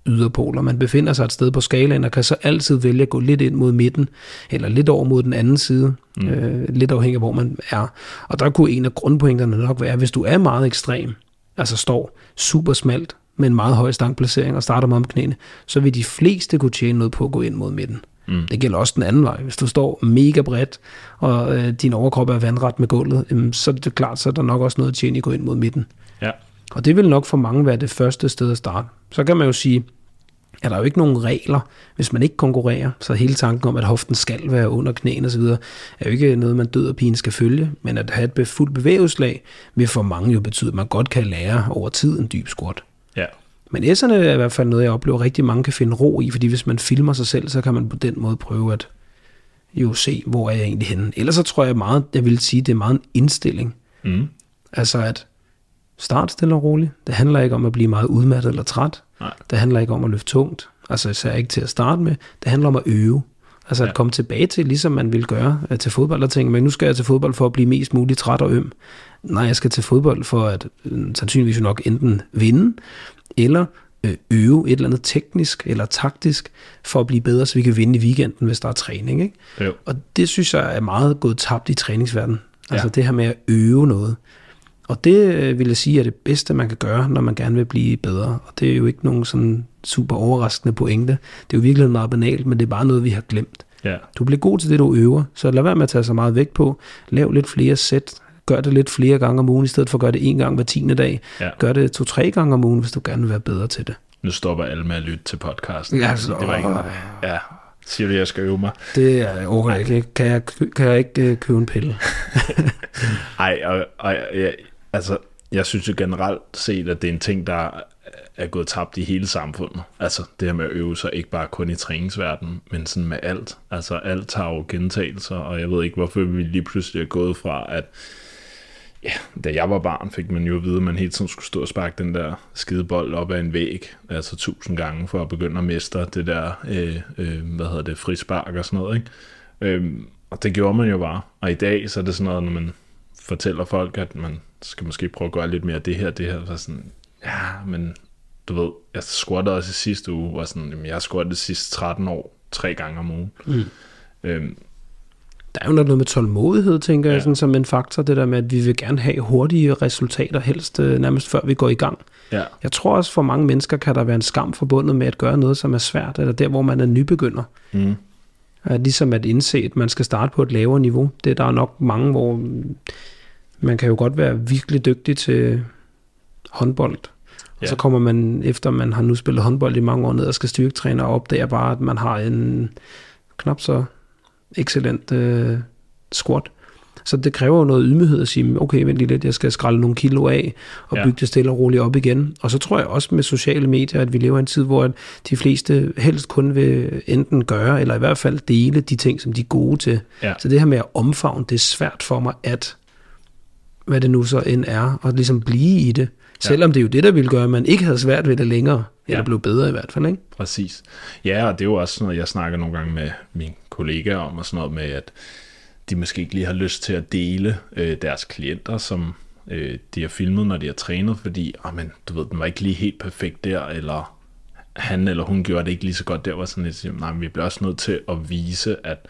[SPEAKER 2] yderpoler. Man befinder sig et sted på skalaen og kan så altid vælge at gå lidt ind mod midten, eller lidt over mod den anden side, mm. øh, lidt afhængig af hvor man er. Og der kunne en af grundpointerne nok være, hvis du er meget ekstrem, altså står super smalt med en meget høj stangplacering og starter med om knæene, så vil de fleste kunne tjene noget på at gå ind mod midten. Mm. Det gælder også den anden vej. Hvis du står mega bredt, og øh, din overkrop er vandret med gulvet, øh, så er det klart, så er der nok også noget at tjene i at gå ind mod midten.
[SPEAKER 1] Ja.
[SPEAKER 2] Og det vil nok for mange være det første sted at starte. Så kan man jo sige, er der jo ikke nogen regler, hvis man ikke konkurrerer, så hele tanken om, at hoften skal være under knæene osv., er jo ikke noget, man død og pine skal følge, men at have et fuldt bevægelseslag vil for mange jo betyde, at man godt kan lære over tid en dyb squat.
[SPEAKER 1] Ja.
[SPEAKER 2] Men S'erne er i hvert fald noget, jeg oplever rigtig mange kan finde ro i, fordi hvis man filmer sig selv, så kan man på den måde prøve at jo se, hvor er jeg egentlig henne. Ellers så tror jeg meget, jeg vil sige, det er meget en indstilling.
[SPEAKER 1] Mm.
[SPEAKER 2] Altså at start stille og roligt. Det handler ikke om at blive meget udmattet eller træt.
[SPEAKER 1] Nej.
[SPEAKER 2] Det handler ikke om at løfte tungt. Altså især ikke til at starte med. Det handler om at øve. Altså ja. at komme tilbage til, ligesom man ville gøre øh, til fodbold, og tænke, men nu skal jeg til fodbold for at blive mest muligt træt og øm. Nej, jeg skal til fodbold for at øh, sandsynligvis nok enten vinde, eller øh, øve et eller andet teknisk eller taktisk, for at blive bedre, så vi kan vinde i weekenden, hvis der er træning. Ikke?
[SPEAKER 1] Jo.
[SPEAKER 2] Og det synes jeg er meget gået tabt i træningsverdenen. Altså ja. det her med at øve noget. Og det øh, vil jeg sige er det bedste, man kan gøre, når man gerne vil blive bedre. Og det er jo ikke nogen sådan super overraskende pointe. Det er jo virkelig meget banalt, men det er bare noget, vi har glemt.
[SPEAKER 1] Ja.
[SPEAKER 2] Du bliver god til det, du øver, så lad være med at tage så meget vægt på. Lav lidt flere sæt. Gør det lidt flere gange om ugen, i stedet for at gøre det en gang hver tiende dag.
[SPEAKER 1] Ja.
[SPEAKER 2] Gør det to-tre gange om ugen, hvis du gerne vil være bedre til det.
[SPEAKER 1] Nu stopper alle med at lytte til podcasten.
[SPEAKER 2] Ja, så,
[SPEAKER 1] det var ikke, ja, siger du, jeg skal øve mig?
[SPEAKER 2] Det er overhovedet ikke. Kan jeg, kan jeg ikke uh, købe en pille? <laughs>
[SPEAKER 1] Nej, og, og jeg, altså, jeg synes jo generelt set, at det er en ting, der er gået tabt i hele samfundet. Altså det her med at øve sig, ikke bare kun i træningsverdenen, men sådan med alt. Altså alt har jo gentagelser, og jeg ved ikke, hvorfor vi lige pludselig er gået fra, at ja, da jeg var barn, fik man jo at vide, at man hele tiden skulle stå og sparke den der skide bold op ad en væg, altså tusind gange, for at begynde at mestre det der, øh, øh, hvad hedder det, frispark og sådan noget, ikke? Øh, og det gjorde man jo bare. Og i dag, så er det sådan noget, når man fortæller folk, at man skal måske prøve at gøre lidt mere det her, det her, så sådan, ja, men du ved, jeg squattede også i sidste uge, var sådan, jamen, jeg har squattet de sidste 13 år, tre gange om ugen.
[SPEAKER 2] Mm.
[SPEAKER 1] Øhm,
[SPEAKER 2] der er jo noget med tålmodighed, tænker ja. jeg, sådan, som en faktor, det der med, at vi vil gerne have hurtige resultater, helst øh, nærmest før vi går i gang.
[SPEAKER 1] Ja.
[SPEAKER 2] Jeg tror også, for mange mennesker kan der være en skam forbundet med at gøre noget, som er svært, eller der, hvor man er nybegynder.
[SPEAKER 1] Mm.
[SPEAKER 2] Ligesom at indse, at man skal starte på et lavere niveau. Det der er nok mange, hvor man kan jo godt være virkelig dygtig til håndbold, Ja. Og så kommer man, efter man har nu spillet håndbold i mange år ned og skal styrketræne, og opdager bare, at man har en knap så excellent øh, squat. Så det kræver jo noget ydmyghed at sige, okay, vent lige lidt, jeg skal skralde nogle kilo af, og ja. bygge det stille og roligt op igen. Og så tror jeg også med sociale medier, at vi lever i en tid, hvor de fleste helst kun vil enten gøre, eller i hvert fald dele de ting, som de er gode til. Ja. Så det her med at omfavne, det er svært for mig at, hvad det nu så end er, og ligesom blive i det. Ja. Selvom det er jo det, der ville gøre, at man ikke havde svært ved det længere, eller ja. blev bedre i hvert fald, ikke?
[SPEAKER 1] Præcis. Ja, og det er jo også noget, jeg snakker nogle gange med mine kollegaer om, og sådan noget med, at de måske ikke lige har lyst til at dele øh, deres klienter, som øh, de har filmet, når de har trænet, fordi, oh, men, du ved, den var ikke lige helt perfekt der, eller han eller hun gjorde det ikke lige så godt der, var sådan lidt, nej, men vi bliver også nødt til at vise, at,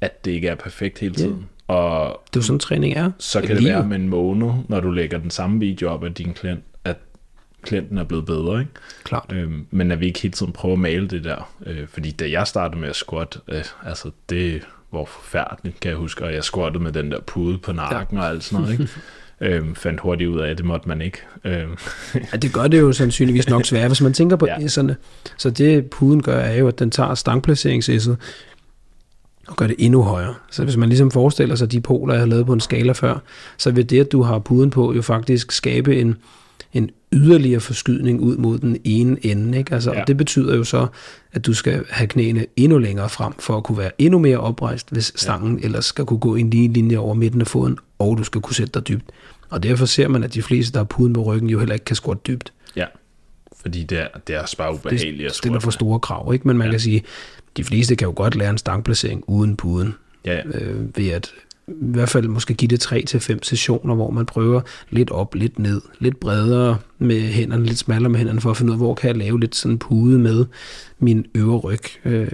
[SPEAKER 1] at det ikke er perfekt hele tiden. Yeah. Og
[SPEAKER 2] det er jo sådan, træning er.
[SPEAKER 1] Så kan det liv. være med en måned, når du lægger den samme video op af din klient, at klienten er blevet bedre, ikke?
[SPEAKER 2] Klart.
[SPEAKER 1] Øhm, men at vi ikke hele tiden prøver at male det der. Øh, fordi da jeg startede med at squat, øh, altså det hvor forfærdeligt, kan jeg huske, og jeg squattede med den der pude på nakken ja. og alt sådan noget, ikke? <laughs> øhm, fandt hurtigt ud af, at det måtte man ikke. Øhm.
[SPEAKER 2] ja, det gør det jo sandsynligvis nok svært, hvis man tænker på ja. sådan. Så det puden gør, er jo, at den tager stangplaceringsæsset og gør det endnu højere. Så hvis man ligesom forestiller sig de poler, jeg har lavet på en skala før, så vil det, at du har puden på, jo faktisk skabe en, en yderligere forskydning ud mod den ene ende. Ikke? Altså, ja. Og det betyder jo så, at du skal have knæene endnu længere frem, for at kunne være endnu mere oprejst, hvis stangen ja. ellers skal kunne gå en lige linje over midten af foden, og du skal kunne sætte dig dybt. Og derfor ser man, at de fleste, der har puden på ryggen, jo heller ikke kan squat dybt.
[SPEAKER 1] Ja, fordi det er, det er bare ubehageligt
[SPEAKER 2] det, at stiller for store krav, ikke? men man ja. kan sige, de fleste kan jo godt lære en stangplacering uden puden. Ja. Øh, ved at i hvert fald måske give det 3 til fem sessioner, hvor man prøver lidt op, lidt ned, lidt bredere med hænderne, lidt smallere med hænderne, for at finde ud af, hvor kan jeg lave lidt sådan pude med min øvre ryg øh,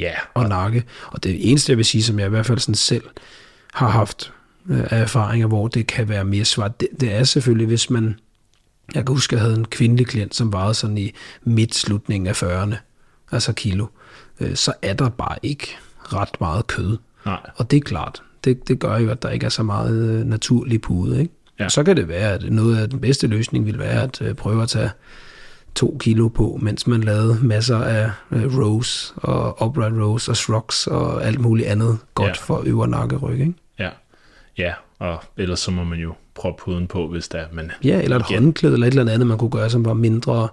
[SPEAKER 1] yeah.
[SPEAKER 2] og nakke. Og det eneste, jeg vil sige, som jeg i hvert fald sådan selv har haft øh, af erfaringer, hvor det kan være mere svart, det, det er selvfølgelig, hvis man, jeg kan huske, at jeg havde en kvindelig klient, som varede sådan i midt-slutningen af 40'erne, altså kilo, øh, så er der bare ikke ret meget kød.
[SPEAKER 1] Nej.
[SPEAKER 2] Og det er klart, det, det gør jo, at der ikke er så meget øh, naturlig pude. Ikke? Ja. Så kan det være, at noget af den bedste løsning vil være at øh, prøve at tage to kilo på, mens man lavede masser af øh, rows og upright rows og shrugs og alt muligt andet godt ja. for øvre nakkeryg. Ikke?
[SPEAKER 1] Ja. ja, og ellers så må man jo proppe puden på, hvis der men
[SPEAKER 2] Ja, eller et igen. håndklæde eller et eller andet, man kunne gøre, som var mindre,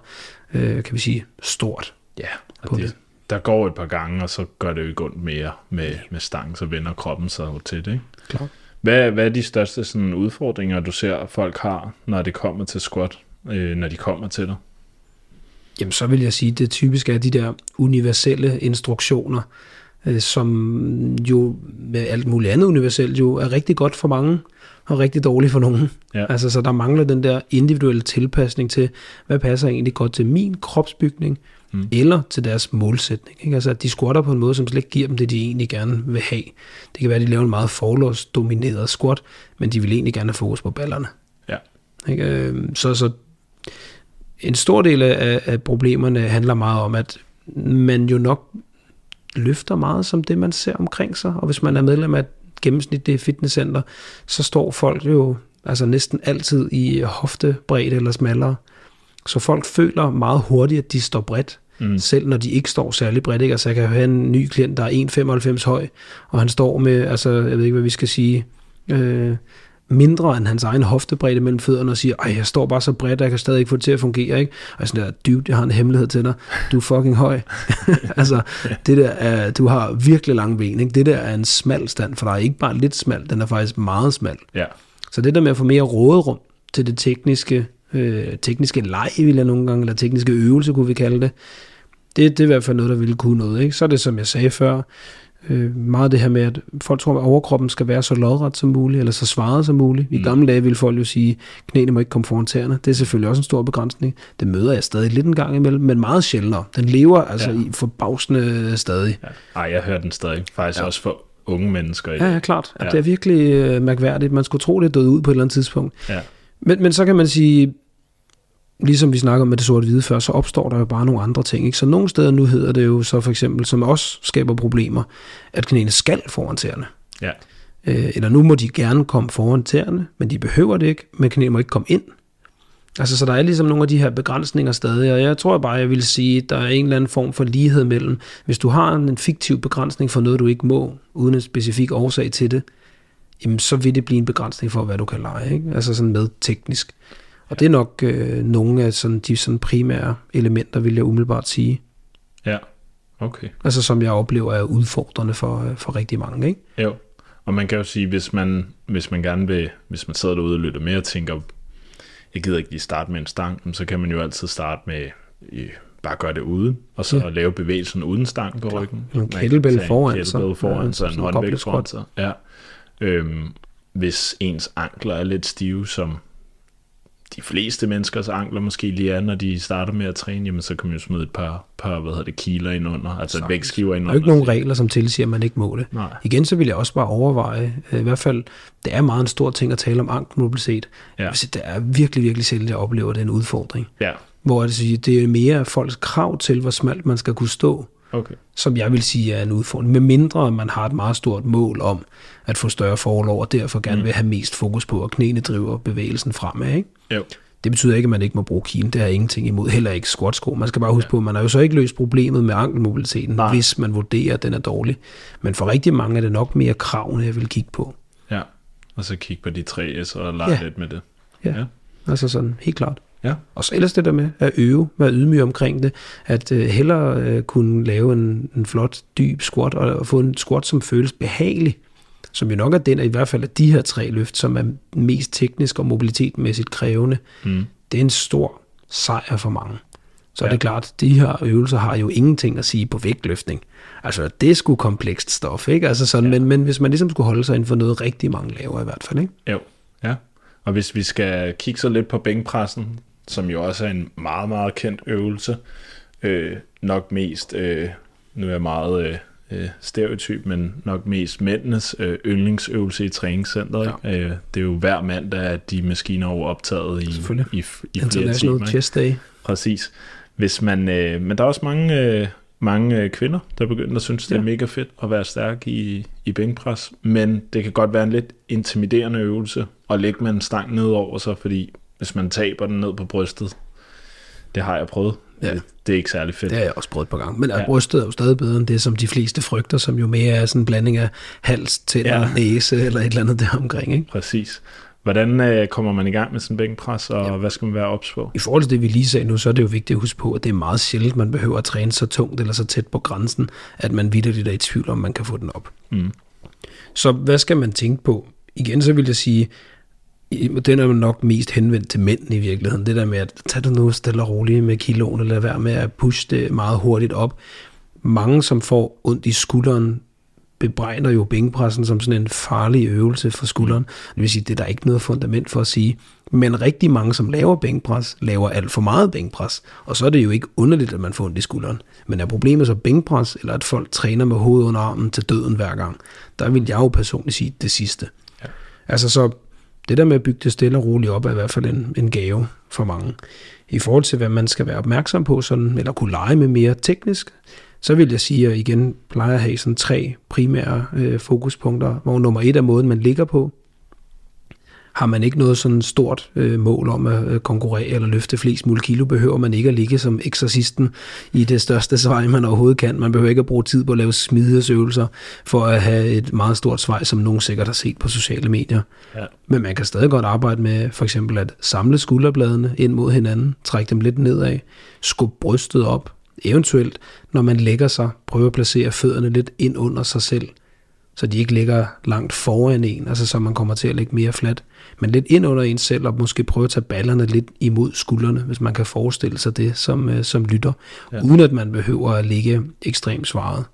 [SPEAKER 2] øh, kan vi sige, stort.
[SPEAKER 1] Ja, og det, det der går et par gange, og så gør det jo ikke ondt mere med, med stangen, så vender kroppen sig til det. Ikke?
[SPEAKER 2] Klar.
[SPEAKER 1] Hvad, hvad er de største sådan, udfordringer, du ser, folk har, når det kommer til squat, øh, når de kommer til dig?
[SPEAKER 2] Jamen, så vil jeg sige, at det typisk er de der universelle instruktioner, øh, som jo med alt muligt andet universelt jo er rigtig godt for mange, og rigtig dårligt for nogen. Ja. Altså, så der mangler den der individuelle tilpasning til, hvad passer egentlig godt til min kropsbygning, mm. eller til deres målsætning. Ikke? Altså at de squatter på en måde, som slet ikke giver dem det, de egentlig gerne vil have. Det kan være, at de laver en meget forlovsdomineret squat, men de vil egentlig gerne have fokus på ballerne.
[SPEAKER 1] Ja.
[SPEAKER 2] Ikke? Øhm, så, så en stor del af, af problemerne handler meget om, at man jo nok løfter meget som det, man ser omkring sig. Og hvis man er medlem af et gennemsnitligt fitnesscenter, så står folk jo altså næsten altid i hoftebredde eller smallere. Så folk føler meget hurtigt, at de står bredt, mm. selv når de ikke står særlig bredt. Ikke? Altså jeg kan have en ny klient, der er 1,95 høj, og han står med, altså jeg ved ikke, hvad vi skal sige, øh, mindre end hans egen hoftebredde mellem fødderne og siger, ej, jeg står bare så bredt, at jeg kan stadig ikke få det til at fungere, ikke? Og sådan der, dybt, jeg har en hemmelighed til dig, du er fucking høj. <laughs> altså, det der er, du har virkelig lange ben, ikke? Det der er en smal stand for dig, ikke bare lidt smal, den er faktisk meget smal.
[SPEAKER 1] Ja.
[SPEAKER 2] Så det der med at få mere råderum til det tekniske, øh, tekniske leg, vil jeg nogle gange, eller tekniske øvelse, kunne vi kalde det. Det, det er i hvert fald noget, der ville kunne noget. Ikke? Så er det, som jeg sagde før, øh, meget det her med, at folk tror, at overkroppen skal være så lodret som muligt, eller så svaret som muligt. I mm. gamle dage ville folk jo sige, knæene må ikke komme foran tæerne. Det er selvfølgelig også en stor begrænsning. Det møder jeg stadig lidt en gang imellem, men meget sjældnere. Den lever altså ja. i forbavsende stadig.
[SPEAKER 1] Ja. Ej, jeg hører den stadig. Faktisk ja. også for unge mennesker.
[SPEAKER 2] Ja, ja, klart. Ja. Det er virkelig øh, mærkværdigt. Man skulle tro, det er død ud på et eller andet tidspunkt.
[SPEAKER 1] Ja.
[SPEAKER 2] Men, men så kan man sige, ligesom vi snakker om med det sorte hvide før, så opstår der jo bare nogle andre ting. Ikke? Så nogle steder nu hedder det jo så for eksempel, som også skaber problemer, at knæene skal foran tæerne.
[SPEAKER 1] Ja.
[SPEAKER 2] Øh, eller nu må de gerne komme foran tæerne, men de behøver det ikke, men knæene må ikke komme ind. Altså, så der er ligesom nogle af de her begrænsninger stadig, og jeg tror bare, jeg vil sige, at der er en eller anden form for lighed mellem, hvis du har en fiktiv begrænsning for noget, du ikke må, uden en specifik årsag til det, jamen så vil det blive en begrænsning for, hvad du kan lege, ikke? altså sådan med teknisk. Og det er nok øh, nogle af sådan, de sådan primære elementer, vil jeg umiddelbart sige.
[SPEAKER 1] Ja, okay.
[SPEAKER 2] Altså som jeg oplever er udfordrende for, øh, for rigtig mange, ikke?
[SPEAKER 1] Jo, og man kan jo sige, hvis man, hvis man gerne vil, hvis man sidder derude og lytter med og tænker, jeg gider ikke lige starte med en stang, så kan man jo altid starte med øh, bare gøre det uden, og så ja. lave bevægelsen uden stang på ryggen.
[SPEAKER 2] En kettlebell foran,
[SPEAKER 1] en kettlebell foran, ja, så en håndvægt foran sig. Ja. Øhm, hvis ens ankler er lidt stive, som de fleste menneskers ankler måske lige er, når de starter med at træne, jamen så kan man jo smide et par, par hvad hedder det, kiler ind under, altså et vægtskiver ind under.
[SPEAKER 2] Der er ikke nogen regler, som tilsiger, at man ikke må det. Nej. Igen så vil jeg også bare overveje, øh, i hvert fald, det er meget en stor ting at tale om ankelmobilitet. Ja. Det er virkelig, virkelig sjældent, jeg oplever, det er en udfordring.
[SPEAKER 1] Ja.
[SPEAKER 2] Hvor det, det er mere folks krav til, hvor smalt man skal kunne stå,
[SPEAKER 1] okay.
[SPEAKER 2] som jeg vil sige er en udfordring. Med mindre man har et meget stort mål om at få større forlov, og derfor gerne mm. vil have mest fokus på, at knæene driver bevægelsen fremad. Ikke?
[SPEAKER 1] Jo.
[SPEAKER 2] Det betyder ikke, at man ikke må bruge kilen. Det har ingenting imod. Heller ikke squatsko. Man skal bare huske ja. på, at man har jo så ikke løst problemet med ankelmobiliteten, Nej. hvis man vurderer, at den er dårlig. Men for rigtig mange er det nok mere kravene, jeg vil kigge på.
[SPEAKER 1] Ja, og så kigge på de tre S og lege ja. lidt med det.
[SPEAKER 2] Ja. ja, altså sådan helt klart.
[SPEAKER 1] Ja.
[SPEAKER 2] Og så ellers det der med at øve, være ydmyg omkring det, at uh, hellere uh, kunne lave en, en flot, dyb squat, og, og få en squat, som føles behagelig, som jo nok er den, i hvert fald af de her tre løft, som er mest teknisk og mobilitetmæssigt krævende, mm. det er en stor sejr for mange. Så ja. er det klart, at de her øvelser har jo ingenting at sige på vægtløftning. Altså, det er sgu komplekst stof, ikke? Altså sådan, ja. men, men hvis man ligesom skulle holde sig inden for noget, rigtig mange laver i hvert fald, ikke?
[SPEAKER 1] Jo, ja. Og hvis vi skal kigge så lidt på bænkpressen, som jo også er en meget, meget kendt øvelse, øh, nok mest, øh, nu er jeg meget øh, øh, stereotyp, men nok mest mændenes øh, yndlingsøvelse i træningscenteret. Ja. Øh, det er jo hver mandag, at de maskiner er optaget i, i, i, i
[SPEAKER 2] International timer. Chest Day.
[SPEAKER 1] Præcis. Hvis man, øh, men der er også mange, øh, mange øh, kvinder, der begynder at synes, det er ja. mega fedt at være stærk i, i bænkpres, men det kan godt være en lidt intimiderende øvelse at lægge man en stang ned over sig, fordi hvis man taber den ned på brystet, det har jeg prøvet. Ja. Det, det er ikke særlig fedt.
[SPEAKER 2] Det har jeg også prøvet et par gange. Men ja. brystet er jo stadig bedre end det, som de fleste frygter, som jo mere er sådan en blanding af hals, til ja. næse eller et eller andet der omkring. Ikke?
[SPEAKER 1] Præcis. Hvordan øh, kommer man i gang med sådan en bænkpres, og ja. hvad skal man være ops på?
[SPEAKER 2] I forhold til det, vi lige sagde nu, så er det jo vigtigt at huske på, at det er meget sjældent, man behøver at træne så tungt eller så tæt på grænsen, at man vidderligt er i tvivl om, man kan få den op.
[SPEAKER 1] Mm.
[SPEAKER 2] Så hvad skal man tænke på? Igen så vil jeg sige, den er nok mest henvendt til mænd i virkeligheden. Det der med at tage det nu stille og roligt med kiloen, eller være med at pushe det meget hurtigt op. Mange, som får ondt i skulderen, bebrejder jo bænkpressen som sådan en farlig øvelse for skulderen. Det vil sige, det er der ikke noget fundament for at sige. Men rigtig mange, som laver bænkpres, laver alt for meget bænkpres. Og så er det jo ikke underligt, at man får ondt i skulderen. Men er problemet så bænkpres, eller at folk træner med hovedet under armen til døden hver gang? Der vil jeg jo personligt sige det sidste. Ja. Altså så det der med at bygge det stille og roligt op, er i hvert fald en, en gave for mange. I forhold til, hvad man skal være opmærksom på, sådan, eller kunne lege med mere teknisk, så vil jeg sige, at igen plejer at have sådan tre primære øh, fokuspunkter, hvor nummer et er måden, man ligger på, har man ikke noget sådan stort øh, mål om at øh, konkurrere eller løfte flest mulige kilo, behøver man ikke at ligge som eksorcisten i det største svej, man overhovedet kan. Man behøver ikke at bruge tid på at lave smidighedsøvelser for at have et meget stort svej, som nogen sikkert har set på sociale medier. Ja. Men man kan stadig godt arbejde med for eksempel at samle skulderbladene ind mod hinanden, trække dem lidt nedad, skubbe brystet op, eventuelt når man lægger sig, prøve at placere fødderne lidt ind under sig selv, så de ikke ligger langt foran en, altså så man kommer til at ligge mere fladt, men lidt ind under en selv, og måske prøve at tage ballerne lidt imod skuldrene, hvis man kan forestille sig det som, øh, som lytter, ja. uden at man behøver at ligge ekstremt svaret.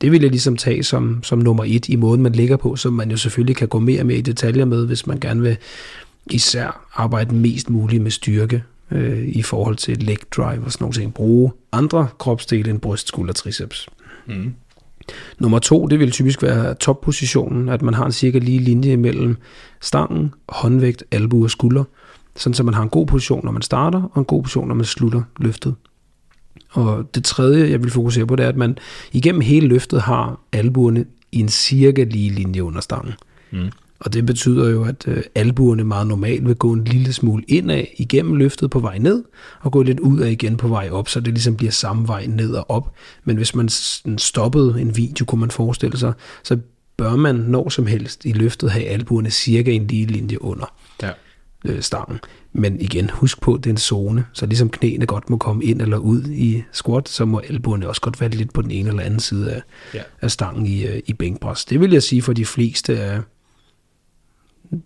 [SPEAKER 2] Det vil jeg ligesom tage som, som nummer et i måden, man ligger på, som man jo selvfølgelig kan gå mere og mere i detaljer med, hvis man gerne vil især arbejde mest muligt med styrke øh, i forhold til leg drive og sådan nogle ting. Bruge andre kropsdele end bryst, skulder, triceps. Mm. Nummer to, det vil typisk være toppositionen, at man har en cirka lige linje mellem stangen, håndvægt, albu og skulder, sådan så man har en god position, når man starter, og en god position, når man slutter løftet. Og det tredje, jeg vil fokusere på, det er, at man igennem hele løftet har albuerne i en cirka lige linje under stangen. Mm. Og det betyder jo, at øh, albuerne meget normalt vil gå en lille smule indad igennem løftet på vej ned, og gå lidt ud af igen på vej op, så det ligesom bliver samme vej ned og op. Men hvis man stoppede en video, kunne man forestille sig, så bør man når som helst i løftet have albuerne cirka en lige linje under ja. øh, stangen. Men igen, husk på, at det er en zone, så ligesom knæene godt må komme ind eller ud i squat, så må albuerne også godt være lidt på den ene eller anden side af, ja. af stangen i, øh, i bænkpres. Det vil jeg sige for de fleste af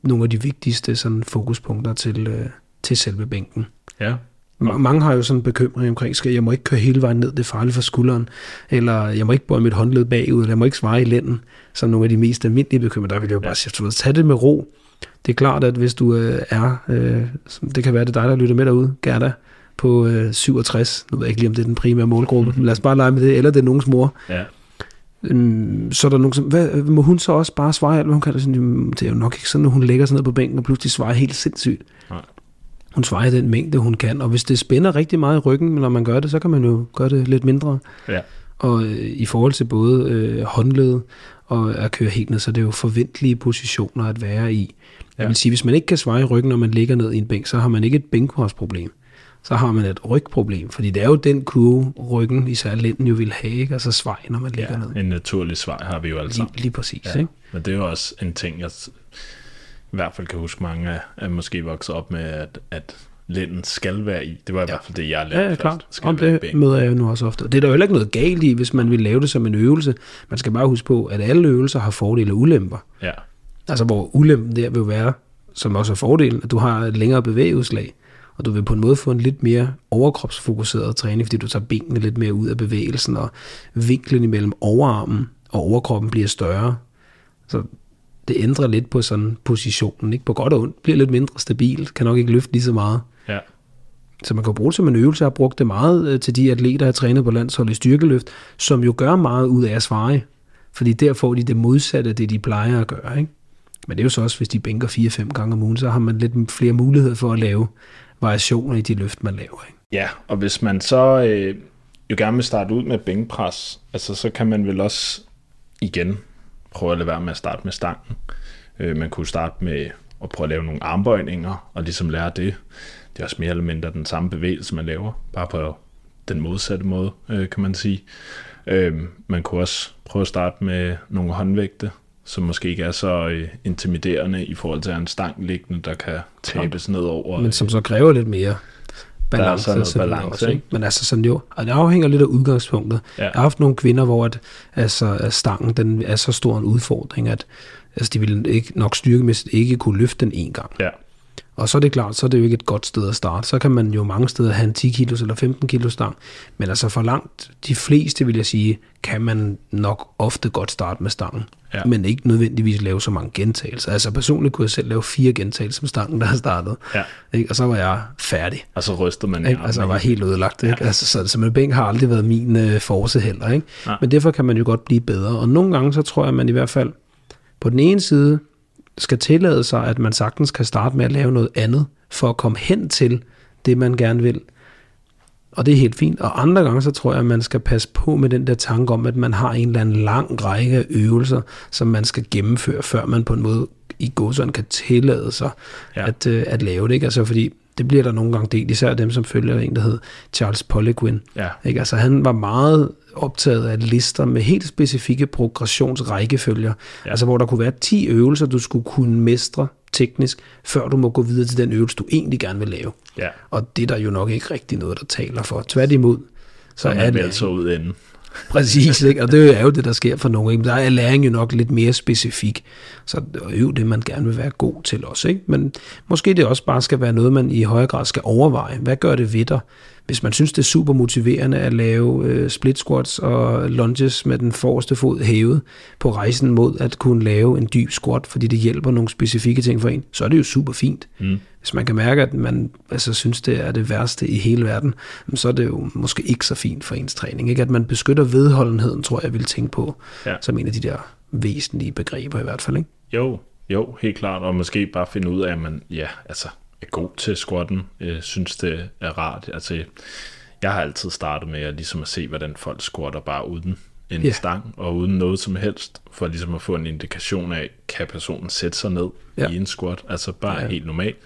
[SPEAKER 2] nogle af de vigtigste sådan, fokuspunkter til, øh, til selve bænken. Ja. Mange har jo sådan en bekymring omkring, skal jeg må ikke køre hele vejen ned, det er farligt for skulderen, eller jeg må ikke bøje mit håndled bagud, eller jeg må ikke svare i lænden, som nogle af de mest almindelige bekymringer. Der vil jeg jo bare sige, tag det med ro. Det er klart, at hvis du øh, er, øh, det kan være det dig, der lytter med derude, Gerda, på øh, 67, nu ved jeg ikke lige, om det er den primære målgruppe, men lad os bare lege med det, eller det er nogens mor. Ja. Øhm, så er der nogen, som, hvad, må hun så også bare svare alt, hvad hun kan? Sådan, det er jo nok ikke sådan, at hun lægger sig ned på bænken og pludselig svarer helt sindssygt. Nej. Hun svarer den mængde, hun kan, og hvis det spænder rigtig meget i ryggen, når man gør det, så kan man jo gøre det lidt mindre. Ja. Og øh, i forhold til både øh, håndled og at køre helt ned, så det er jo forventelige positioner at være i. Ja. Jeg vil sige, hvis man ikke kan svare i ryggen, når man ligger ned i en bænk, så har man ikke et bænkpostproblem. Så har man et rygproblem, fordi det er jo den kurve, ryggen, især lænden jo vil have, ikke? altså svej, når man ligger
[SPEAKER 1] ja,
[SPEAKER 2] ned.
[SPEAKER 1] en naturlig svej har vi jo alle sammen.
[SPEAKER 2] Lige, lige præcis. Ja. Ikke?
[SPEAKER 1] Men det er jo også en ting, jeg i hvert fald kan huske mange af, at måske vokset op med, at, at lænden skal være i. Det var i ja. hvert fald det, jeg lærte.
[SPEAKER 2] Ja, ja klart. Skal Om det møder jeg jo nu også ofte. Det er der jo heller ikke noget galt i, hvis man vil lave det som en øvelse. Man skal bare huske på, at alle øvelser har fordele og ulemper. Ja. Altså hvor ulempen der vil være, som også er fordelen, at du har et længere bevægeudslag, og du vil på en måde få en lidt mere overkropsfokuseret træning, fordi du tager benene lidt mere ud af bevægelsen, og vinklen imellem overarmen og overkroppen bliver større. Så det ændrer lidt på sådan positionen, ikke? på godt og ondt, bliver lidt mindre stabil, kan nok ikke løfte lige så meget. Ja. Så man kan bruge det som en øvelse. Jeg har brugt det meget øh, til de atleter, der har trænet på landshold i styrkeløft, som jo gør meget ud af at svare. Fordi der får de det modsatte af det, de plejer at gøre. Ikke? Men det er jo så også, hvis de bænker 4-5 gange om ugen, så har man lidt flere muligheder for at lave variationer i de løft, man laver. Ikke?
[SPEAKER 1] Ja, og hvis man så øh, jo gerne vil starte ud med bænkpres, altså så kan man vel også igen prøve at lade være med at starte med stangen. Øh, man kunne starte med at prøve at lave nogle armbøjninger og ligesom lære det. Det er også mere eller mindre den samme bevægelse, man laver, bare på den modsatte måde, øh, kan man sige. Øh, man kunne også prøve at starte med nogle håndvægte, som måske ikke er så øh, intimiderende i forhold til en stang liggende, der kan tabes ned over.
[SPEAKER 2] Men som så kræver lidt mere balance. Der er sådan noget balance, også, ikke? Men altså sådan jo, og det afhænger lidt af udgangspunktet. Ja. Jeg har haft nogle kvinder, hvor at, altså, at stangen den er så stor en udfordring, at altså, de ville ikke, nok styrkemæssigt ikke kunne løfte den en gang. Ja. Og så er det klart, så er det jo ikke et godt sted at starte. Så kan man jo mange steder have en 10 kilos eller 15 kilos stang. Men altså for langt de fleste, vil jeg sige, kan man nok ofte godt starte med stangen. Ja. Men ikke nødvendigvis lave så mange gentagelser. Altså personligt kunne jeg selv lave fire gentagelser med stangen, der har startet. Ja. Ikke? Og så var jeg færdig.
[SPEAKER 1] Og så ryster man
[SPEAKER 2] ikke? Altså jeg var helt ødelagt. Ikke? Ja. Altså, så, så med bænk har aldrig været min øh, force heller. Ikke? Ja. Men derfor kan man jo godt blive bedre. Og nogle gange så tror jeg, at man i hvert fald på den ene side skal tillade sig, at man sagtens kan starte med at lave noget andet, for at komme hen til det, man gerne vil. Og det er helt fint. Og andre gange, så tror jeg, at man skal passe på med den der tanke om, at man har en eller anden lang række af øvelser, som man skal gennemføre, før man på en måde i godsøjne kan tillade sig ja. at, uh, at lave det. Ikke? Altså, fordi det bliver der nogle gange delt, især dem, som følger en, der hed Charles Poliquin. Ja. Ikke? Altså, han var meget optaget af lister med helt specifikke progressionsrækkefølger. Ja. Altså hvor der kunne være 10 øvelser, du skulle kunne mestre teknisk, før du må gå videre til den øvelse, du egentlig gerne vil lave. Ja. Og det er der jo nok ikke rigtig noget, der taler for. Tværtimod,
[SPEAKER 1] så, så er det... altså ud inden. <laughs>
[SPEAKER 2] Præcis, ikke? og det er jo det, der sker for nogle. Der er læring jo nok lidt mere specifik, så øv det, man gerne vil være god til også. Ikke? Men måske det også bare skal være noget, man i højere grad skal overveje. Hvad gør det ved dig? Hvis man synes, det er super motiverende at lave øh, split squats og lunges med den forreste fod hævet på rejsen mod at kunne lave en dyb squat, fordi det hjælper nogle specifikke ting for en, så er det jo super fint. Mm. Hvis man kan mærke, at man altså, synes, det er det værste i hele verden, så er det jo måske ikke så fint for ens træning. Ikke? At man beskytter vedholdenheden, tror jeg, jeg vil tænke på, ja. som en af de der væsentlige begreber i hvert fald. Ikke?
[SPEAKER 1] Jo, jo, helt klart, og måske bare finde ud af, at man, ja, altså, er god til squatten, øh, synes det er rart. Altså, jeg har altid startet med at, ligesom at se, hvordan folk squatter bare uden en yeah. stang og uden noget som helst, for ligesom at få en indikation af, kan personen sætte sig ned ja. i en squat, altså bare ja. helt normalt.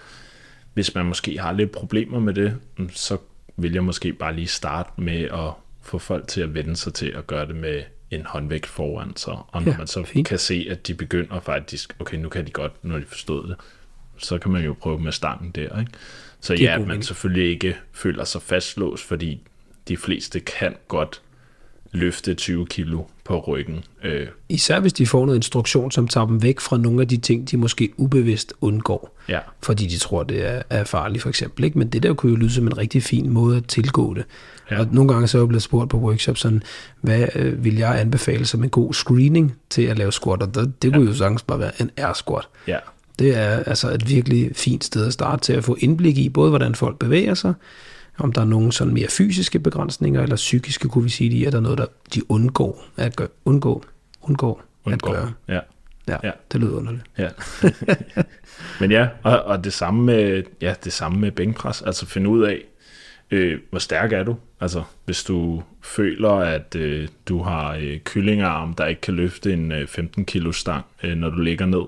[SPEAKER 1] Hvis man måske har lidt problemer med det, så vil jeg måske bare lige starte med at få folk til at vende sig til at gøre det med en håndvægt foran sig. Og når ja, man så fint. kan se, at de begynder faktisk, okay, nu kan de godt, når de forstod det, så kan man jo prøve med stangen der, ikke? Så ja, at man selvfølgelig ikke føler sig fastlåst, fordi de fleste kan godt løfte 20 kilo på ryggen.
[SPEAKER 2] Øh. Især hvis de får noget instruktion, som tager dem væk fra nogle af de ting, de måske ubevidst undgår,
[SPEAKER 1] ja.
[SPEAKER 2] fordi de tror, det er, er farligt for eksempel. Ikke? Men det der kunne jo lyde som en rigtig fin måde at tilgå det. Ja. Og nogle gange så er jeg blevet spurgt på workshop, sådan, hvad øh, vil jeg anbefale som en god screening til at lave squat? Og det, det kunne ja. jo sagtens bare være en air squat.
[SPEAKER 1] Ja.
[SPEAKER 2] Det er altså et virkelig fint sted at starte til at få indblik i, både hvordan folk bevæger sig, om der er nogle sådan mere fysiske begrænsninger, eller psykiske, kunne vi sige, de, er der noget, der de undgår at gøre, undgå, undgår, undgår. at gøre.
[SPEAKER 1] Ja.
[SPEAKER 2] Ja, ja, det lyder underligt.
[SPEAKER 1] Ja. <laughs> Men ja, og, og det samme med, ja, det samme med bænkpres, altså finde ud af, øh, hvor stærk er du? Altså, hvis du føler, at øh, du har øh, kyllingearm, der ikke kan løfte en øh, 15 kilo stang, øh, når du ligger ned,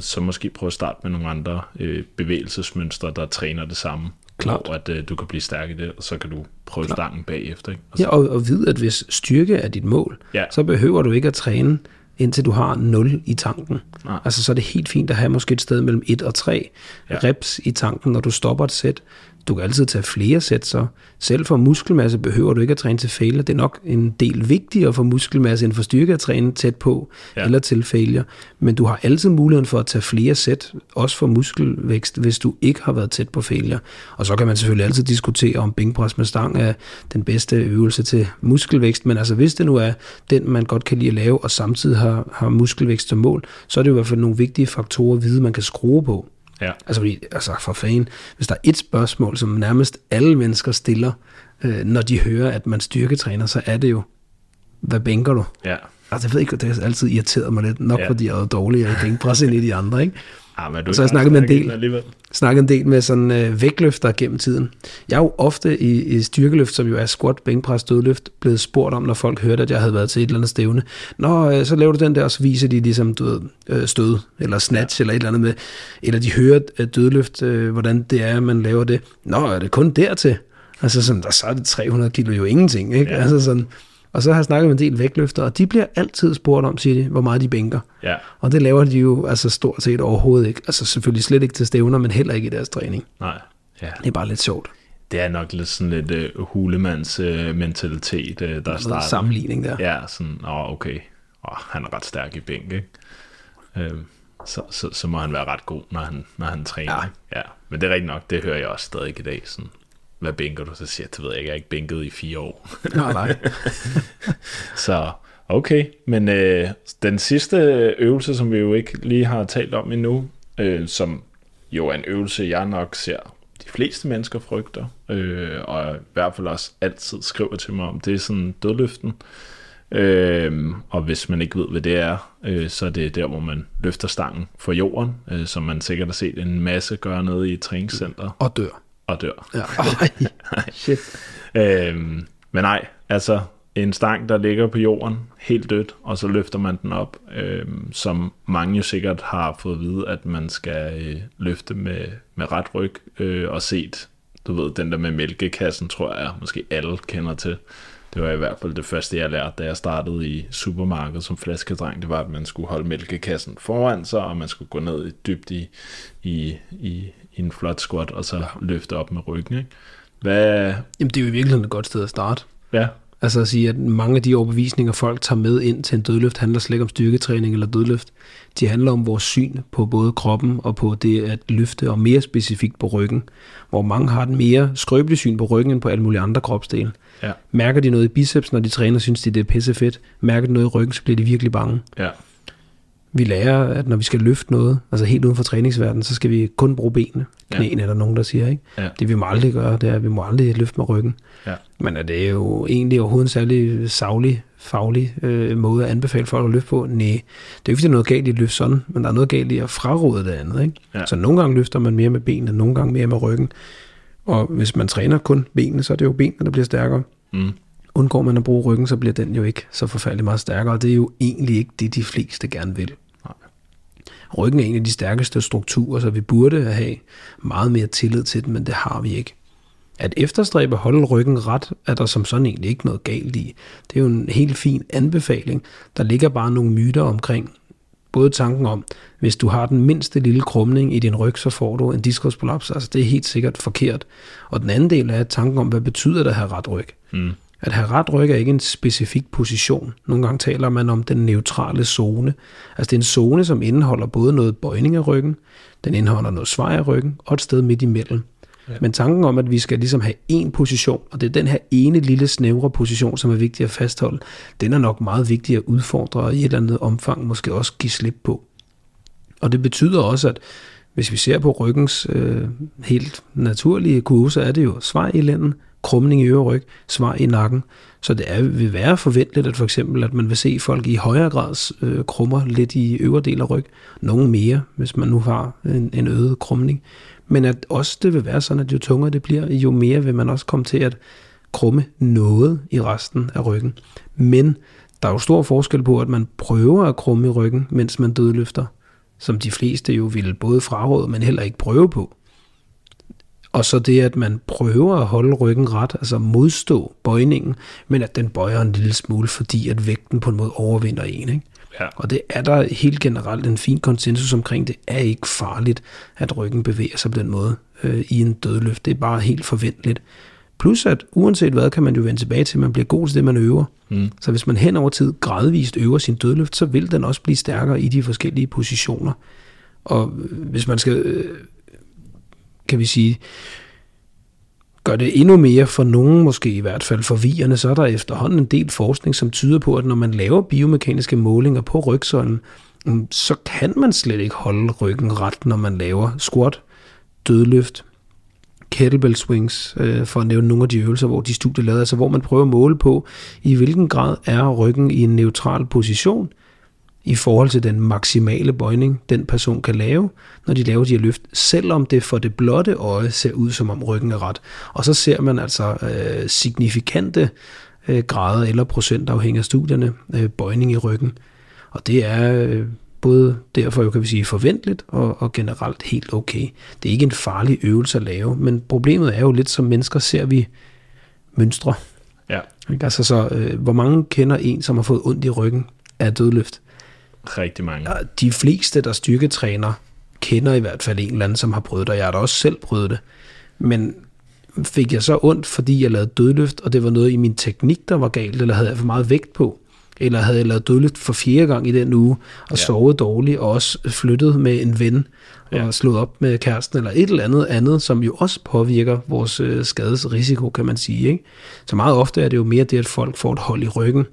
[SPEAKER 1] så måske prøve at starte med nogle andre øh, bevægelsesmønstre, der træner det samme.
[SPEAKER 2] Klart.
[SPEAKER 1] Hvor at, øh, du kan blive stærk i det, og så kan du prøve Klart. stangen bagefter. Ikke?
[SPEAKER 2] Og så... Ja, og, og vide, at hvis styrke er dit mål, ja. så behøver du ikke at træne, indtil du har 0 i tanken. Nej. Altså så er det helt fint at have måske et sted mellem 1 og 3 ja. reps i tanken, når du stopper et sæt. Du kan altid tage flere sæt, så selv for muskelmasse behøver du ikke at træne til failure. Det er nok en del vigtigere for muskelmasse end for styrke at træne tæt på ja. eller til failure. Men du har altid muligheden for at tage flere sæt, også for muskelvækst, hvis du ikke har været tæt på failure. Og så kan man selvfølgelig altid diskutere, om bænkpres med stang er den bedste øvelse til muskelvækst. Men altså hvis det nu er den, man godt kan lide at lave, og samtidig har, har muskelvækst som mål, så er det i hvert fald nogle vigtige faktorer at vide, man kan skrue på.
[SPEAKER 1] Ja.
[SPEAKER 2] Altså, fordi, altså for fan, hvis der er et spørgsmål, som nærmest alle mennesker stiller, øh, når de hører, at man styrketræner, så er det jo, hvad bænker du?
[SPEAKER 1] Ja.
[SPEAKER 2] Altså, jeg ved ikke, det har altid irriteret mig lidt, nok ja. fordi jeg er dårligere i bænkpres end i de andre, ikke?
[SPEAKER 1] Ja, men du
[SPEAKER 2] så jeg snakket med en del, snakket en del med sådan øh, vægtløfter gennem tiden. Jeg er jo ofte i, i styrkeløft, som jo er squat, bænkpres, dødløft, blevet spurgt om, når folk hørte, at jeg havde været til et eller andet stævne. Nå, øh, så laver du den der, og så viser de ligesom du ved, øh, stød, eller snatch, ja. eller et eller andet med, eller de hører øh, dødløft, øh, hvordan det er, man laver det. Nå, er det kun dertil? Altså sådan, der, så er det 300 kilo jo ingenting, ikke? Ja. Altså sådan, og så har jeg snakket med en del vægtløfter, og de bliver altid spurgt om, siger de, hvor meget de bænker.
[SPEAKER 1] Ja.
[SPEAKER 2] Og det laver de jo altså stort set overhovedet ikke. Altså selvfølgelig slet ikke til stævner, men heller ikke i deres træning.
[SPEAKER 1] Nej.
[SPEAKER 2] Ja. Det er bare lidt sjovt.
[SPEAKER 1] Det er nok lidt sådan lidt uh, hulemands uh, mentalitet, uh, der starter.
[SPEAKER 2] sammenligning der.
[SPEAKER 1] Ja, sådan, åh oh, okay, oh, han er ret stærk i bænk, ikke? Uh, så, så, så må han være ret god, når han, når han træner. Ja. ja. Men det er rigtigt nok, det hører jeg også stadig i dag. Sådan, hvad bænker du? Så siger jeg, det ved jeg ikke, jeg har ikke bænket i fire år. <laughs>
[SPEAKER 2] Nej, nej. <laughs>
[SPEAKER 1] så okay, men øh, den sidste øvelse, som vi jo ikke lige har talt om endnu, øh, som jo er en øvelse, jeg nok ser de fleste mennesker frygter, øh, og i hvert fald også altid skriver til mig om, det er sådan dødløften. Øh, og hvis man ikke ved, hvad det er, øh, så er det der, hvor man løfter stangen for jorden, øh, som man sikkert har set en masse gøre nede i træningscenter.
[SPEAKER 2] Og dør
[SPEAKER 1] og dør.
[SPEAKER 2] Ja. <laughs> Ej, shit.
[SPEAKER 1] øhm, men nej, altså en stang, der ligger på jorden, helt dødt, og så løfter man den op, øhm, som mange jo sikkert har fået at vide, at man skal øh, løfte med, med ret ryg, øh, og set, du ved, den der med mælkekassen, tror jeg, måske alle kender til. Det var i hvert fald det første, jeg lærte, da jeg startede i supermarkedet som flaskedreng. Det var, at man skulle holde mælkekassen foran sig, og man skulle gå ned dybt i, i, i, i en flot squat, og så ja. løfte op med ryggen. Ikke? Hvad...
[SPEAKER 2] Jamen, det er jo virkelig et godt sted at starte.
[SPEAKER 1] Ja.
[SPEAKER 2] Altså at sige, at mange af de overbevisninger, folk tager med ind til en dødløft, handler slet ikke om styrketræning eller dødløft. De handler om vores syn på både kroppen og på det at løfte, og mere specifikt på ryggen. Hvor mange har den mere skrøbelige syn på ryggen end på alle mulige andre kropsdele.
[SPEAKER 1] Ja.
[SPEAKER 2] Mærker de noget i biceps, når de træner, synes de, det er pissefedt. Mærker de noget i ryggen, så bliver de virkelig bange.
[SPEAKER 1] Ja
[SPEAKER 2] vi lærer, at når vi skal løfte noget, altså helt uden for træningsverdenen, så skal vi kun bruge benene. Knæene ja. er der nogen, der siger. Ikke?
[SPEAKER 1] Ja.
[SPEAKER 2] Det vi må aldrig gøre, det er, at vi må aldrig løfte med ryggen.
[SPEAKER 1] Ja.
[SPEAKER 2] Men er det jo egentlig overhovedet en særlig savlig, faglig øh, måde at anbefale folk at løfte på? Nej, det er jo ikke, det er noget galt i at løfte sådan, men der er noget galt i at fraråde det andet. Ikke?
[SPEAKER 1] Ja.
[SPEAKER 2] Så nogle gange løfter man mere med benene, nogle gange mere med ryggen. Og hvis man træner kun benene, så er det jo benene, der bliver stærkere.
[SPEAKER 1] Mm
[SPEAKER 2] undgår man at bruge ryggen, så bliver den jo ikke så forfærdelig meget stærkere, og det er jo egentlig ikke det, de fleste gerne vil. Nej. Ryggen er en af de stærkeste strukturer, så vi burde have meget mere tillid til den, men det har vi ikke. At efterstræbe at holde ryggen ret, er der som sådan egentlig ikke noget galt i. Det er jo en helt fin anbefaling. Der ligger bare nogle myter omkring, både tanken om, hvis du har den mindste lille krumning i din ryg, så får du en diskusprolaps. Altså det er helt sikkert forkert. Og den anden del er tanken om, hvad betyder det at have ret ryg? Mm. At have ret ryg er ikke en specifik position. Nogle gange taler man om den neutrale zone. Altså det er en zone, som indeholder både noget bøjning af ryggen, den indeholder noget svej af ryggen, og et sted midt imellem. Ja. Men tanken om, at vi skal ligesom have én position, og det er den her ene lille snævre position, som er vigtig at fastholde, den er nok meget vigtig at udfordre, og i et eller andet omfang måske også give slip på. Og det betyder også, at hvis vi ser på ryggens øh, helt naturlige kurve, så er det jo svej i lænden, krumning i øreryg, svar i nakken. Så det er, vil være forventeligt, at for eksempel, at man vil se folk i højere grad øh, krummer lidt i øvre del af ryg. Nogle mere, hvis man nu har en, en øget krumning. Men at også det vil være sådan, at jo tungere det bliver, jo mere vil man også komme til at krumme noget i resten af ryggen. Men der er jo stor forskel på, at man prøver at krumme i ryggen, mens man dødløfter, som de fleste jo ville både fraråde, men heller ikke prøve på. Og så det, at man prøver at holde ryggen ret, altså modstå bøjningen, men at den bøjer en lille smule, fordi at vægten på en måde overvinder en. Ikke? Ja. Og det er der helt generelt en fin konsensus omkring. Det er ikke farligt, at ryggen bevæger sig på den måde øh, i en dødløft. Det er bare helt forventeligt. Plus at uanset hvad, kan man jo vende tilbage til, at man bliver god til det, man øver. Mm. Så hvis man hen over tid gradvist øver sin dødløft, så vil den også blive stærkere i de forskellige positioner. Og hvis man skal, øh, kan vi sige, gør det endnu mere for nogen, måske i hvert fald forvirrende, så er der efterhånden en del forskning, som tyder på, at når man laver biomekaniske målinger på rygsøjlen, mm, så kan man slet ikke holde ryggen ret, når man laver squat, dødløft, kettlebell swings, øh, for at nævne nogle af de øvelser, hvor de studier lavede, altså hvor man prøver at måle på, i hvilken grad er ryggen i en neutral position, i forhold til den maksimale bøjning, den person kan lave, når de laver de her løft, selvom det for det blotte øje ser ud, som om ryggen er ret. Og så ser man altså øh, signifikante øh, grader eller procent afhængig af studierne, øh, bøjning i ryggen. Og det er øh, både derfor, jo kan vi sige, forventeligt og, og generelt helt okay. Det er ikke en farlig øvelse at lave, men problemet er jo lidt, som mennesker ser vi mønstre. Ja. Altså så, øh, hvor mange kender en, som har fået ondt i ryggen af dødløft?
[SPEAKER 1] Rigtig mange.
[SPEAKER 2] De fleste, der styrketræner, kender i hvert fald en eller anden, som har prøvet det, og jeg har da også selv prøvet det. Men fik jeg så ondt, fordi jeg lavede dødløft, og det var noget i min teknik, der var galt, eller havde jeg for meget vægt på, eller havde jeg lavet dødløft for fjerde gang i den uge, og ja. sovet dårligt, og også flyttet med en ven, og ja. slået op med kæresten, eller et eller andet andet, som jo også påvirker vores øh, skadesrisiko, kan man sige. Ikke? Så meget ofte er det jo mere det, at folk får et hold i ryggen,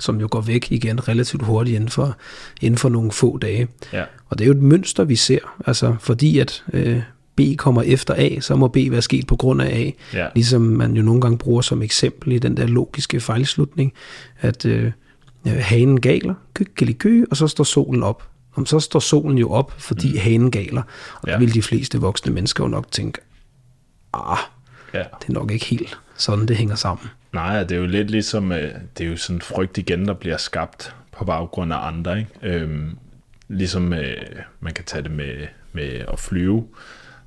[SPEAKER 2] som jo går væk igen relativt hurtigt inden for, inden for nogle få dage. Ja. Og det er jo et mønster, vi ser, altså fordi at øh, B kommer efter A, så må B være sket på grund af A. Ja. Ligesom man jo nogle gange bruger som eksempel i den der logiske fejlslutning, at øh, hanen galer, kø, og så står solen op. Om så står solen jo op, fordi mm. hanen galer. Og ja. der vil de fleste voksne mennesker jo nok tænke, ah, ja. det er nok ikke helt sådan, det hænger sammen.
[SPEAKER 1] Nej, det er jo lidt ligesom, øh, det er jo sådan en frygt igen, der bliver skabt på baggrund af andre. Ikke? Øhm, ligesom øh, man kan tage det med, med at flyve.